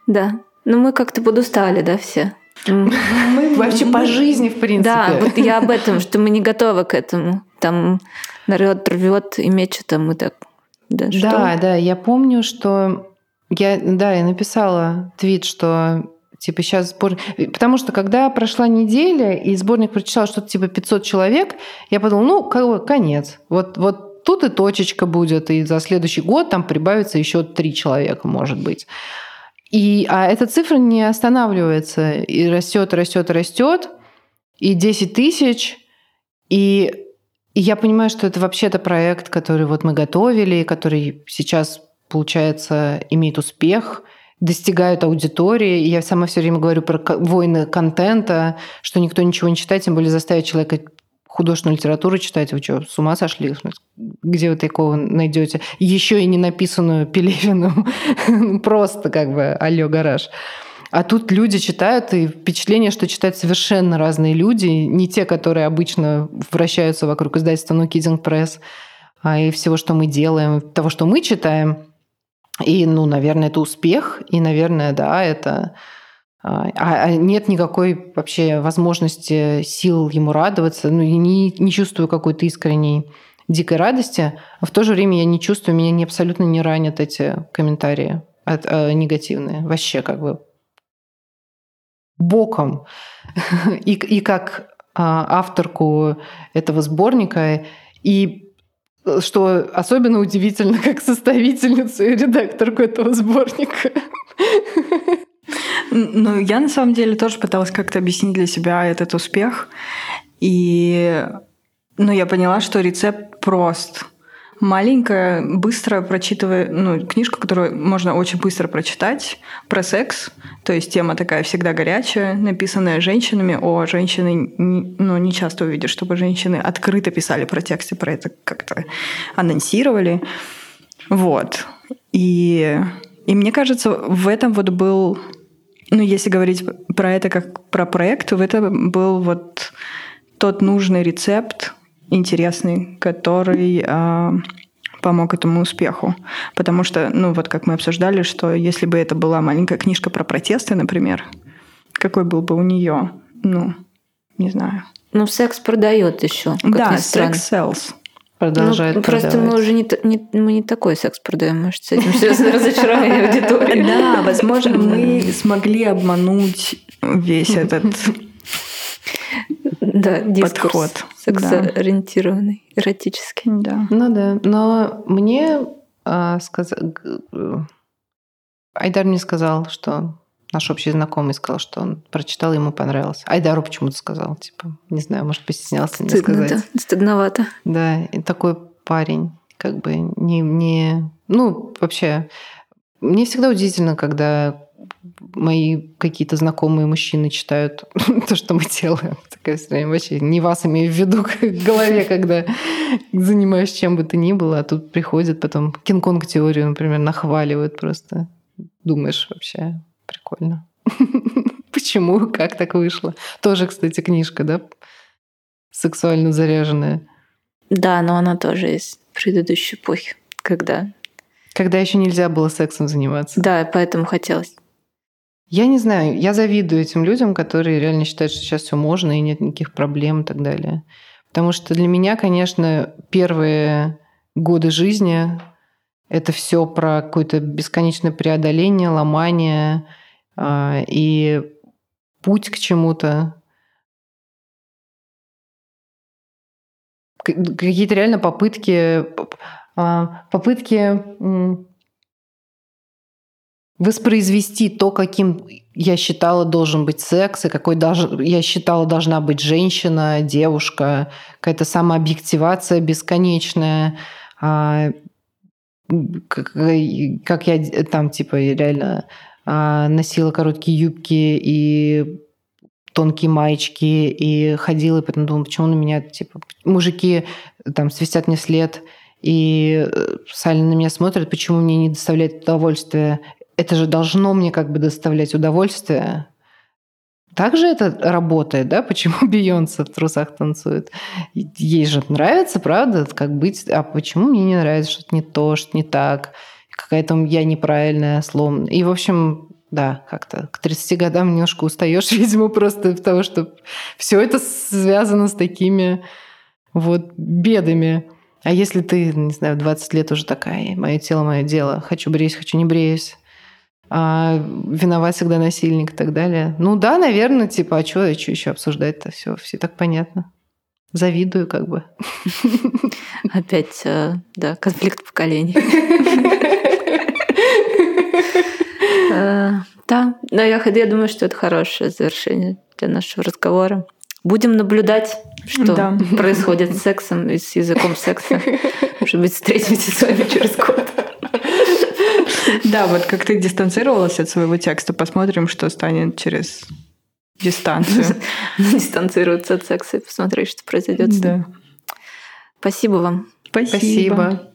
Да. Ну мы как-то подустали, да, все. М. Вообще по жизни, в принципе. Да, вот я об этом, что мы не готовы к этому. Там народ рвет и мечет, а мы так... Да, что? Да, да, я помню, что я, да, я написала твит, что типа сейчас сборник... Потому что когда прошла неделя, и сборник прочитал что-то типа 500 человек, я подумала, ну, как конец. Вот, вот тут и точечка будет, и за следующий год там прибавится еще три человека, может быть. И, а эта цифра не останавливается, и растет, растет, растет, и 10 тысяч, и и я понимаю, что это вообще-то проект, который вот мы готовили, который сейчас, получается, имеет успех, достигают аудитории. И я сама все время говорю про войны контента, что никто ничего не читает, тем более заставить человека художественную литературу читать. Вы что, с ума сошли? Где вы такого найдете? Еще и не написанную Пелевину. Просто как бы алло, гараж. А тут люди читают, и впечатление, что читают совершенно разные люди, не те, которые обычно вращаются вокруг издательства «Ну, Кидинг Пресс», а и всего, что мы делаем, того, что мы читаем. И, ну, наверное, это успех, и, наверное, да, это... А, а нет никакой вообще возможности сил ему радоваться. Ну, я не, не чувствую какой-то искренней дикой радости, а в то же время я не чувствую, меня не, абсолютно не ранят эти комментарии от, э, негативные. Вообще как бы боком. и, и как а, авторку этого сборника, и что особенно удивительно, как составительницу и редакторку этого сборника. Ну, я на самом деле тоже пыталась как-то объяснить для себя этот успех. И ну, я поняла, что рецепт прост маленькая, быстро прочитывая, ну, книжку, которую можно очень быстро прочитать, про секс. То есть тема такая всегда горячая, написанная женщинами. О, женщины, ну, не часто увидишь, чтобы женщины открыто писали про тексты, про это как-то анонсировали. Вот. И, и мне кажется, в этом вот был, ну, если говорить про это как про проект, в этом был вот тот нужный рецепт, интересный, который э, помог этому успеху. Потому что, ну вот как мы обсуждали, что если бы это была маленькая книжка про протесты, например, какой был бы у нее, ну, не знаю. Ну, секс продает еще. Да, секс sells. Продолжает ну, Просто мы уже не, не, мы не такой секс продаем, может, с этим связано разочарование аудитории. Да, возможно, мы смогли обмануть весь этот да, подход. Сексоориентированный, эротический. Да. Ну да. Но мне а, сказал... Айдар мне сказал, что наш общий знакомый сказал, что он прочитал, ему понравилось. Айдару почему-то сказал, типа, не знаю, может, постеснялся Стыдно, не сказать. Да, стыдновато. Да, и такой парень, как бы не, не... Ну, вообще, мне всегда удивительно, когда мои какие-то знакомые мужчины читают то, что мы делаем. Такая все вообще не вас имею в виду в голове, когда занимаюсь чем бы то ни было, а тут приходят потом Кинг-Конг теорию, например, нахваливают просто. Думаешь, вообще прикольно. Почему? Как так вышло? Тоже, кстати, книжка, да? Сексуально заряженная. Да, но она тоже из предыдущей эпохи, когда... Когда еще нельзя было сексом заниматься. Да, поэтому хотелось. Я не знаю, я завидую этим людям, которые реально считают, что сейчас все можно и нет никаких проблем и так далее. Потому что для меня, конечно, первые годы жизни это все про какое-то бесконечное преодоление, ломание э, и путь к чему-то. Какие-то реально попытки, а, попытки воспроизвести то, каким я считала должен быть секс, и какой даже, я считала должна быть женщина, девушка, какая-то самообъективация бесконечная, а, как, как я там типа реально а, носила короткие юбки и тонкие маечки и ходила, и потом думала, почему на меня типа мужики там свистят мне вслед и э, сально на меня смотрят, почему мне не доставляет удовольствие это же должно мне как бы доставлять удовольствие. Так же это работает, да? Почему Бейонсе в трусах танцует? Ей же нравится, правда, как быть. А почему мне не нравится что-то не то, что не так? Какая-то я неправильная, сломанная. И, в общем, да, как-то к 30 годам немножко устаешь, видимо, просто от того, что все это связано с такими вот бедами. А если ты, не знаю, 20 лет уже такая, мое тело, мое дело, хочу бреюсь, хочу не бреюсь, а виноват всегда насильник и так далее. Ну да, наверное, типа, а что еще обсуждать-то? Все, все так понятно. Завидую как бы. Опять, э, да, конфликт поколений. Э, да, но я, я думаю, что это хорошее завершение для нашего разговора. Будем наблюдать, что да. происходит с сексом и с языком секса. Может быть, встретимся с вами через год. Да, вот как ты дистанцировалась от своего текста, посмотрим, что станет через дистанцию. Дистанцироваться от секса и посмотреть, что произойдет. Да. Спасибо вам. Спасибо.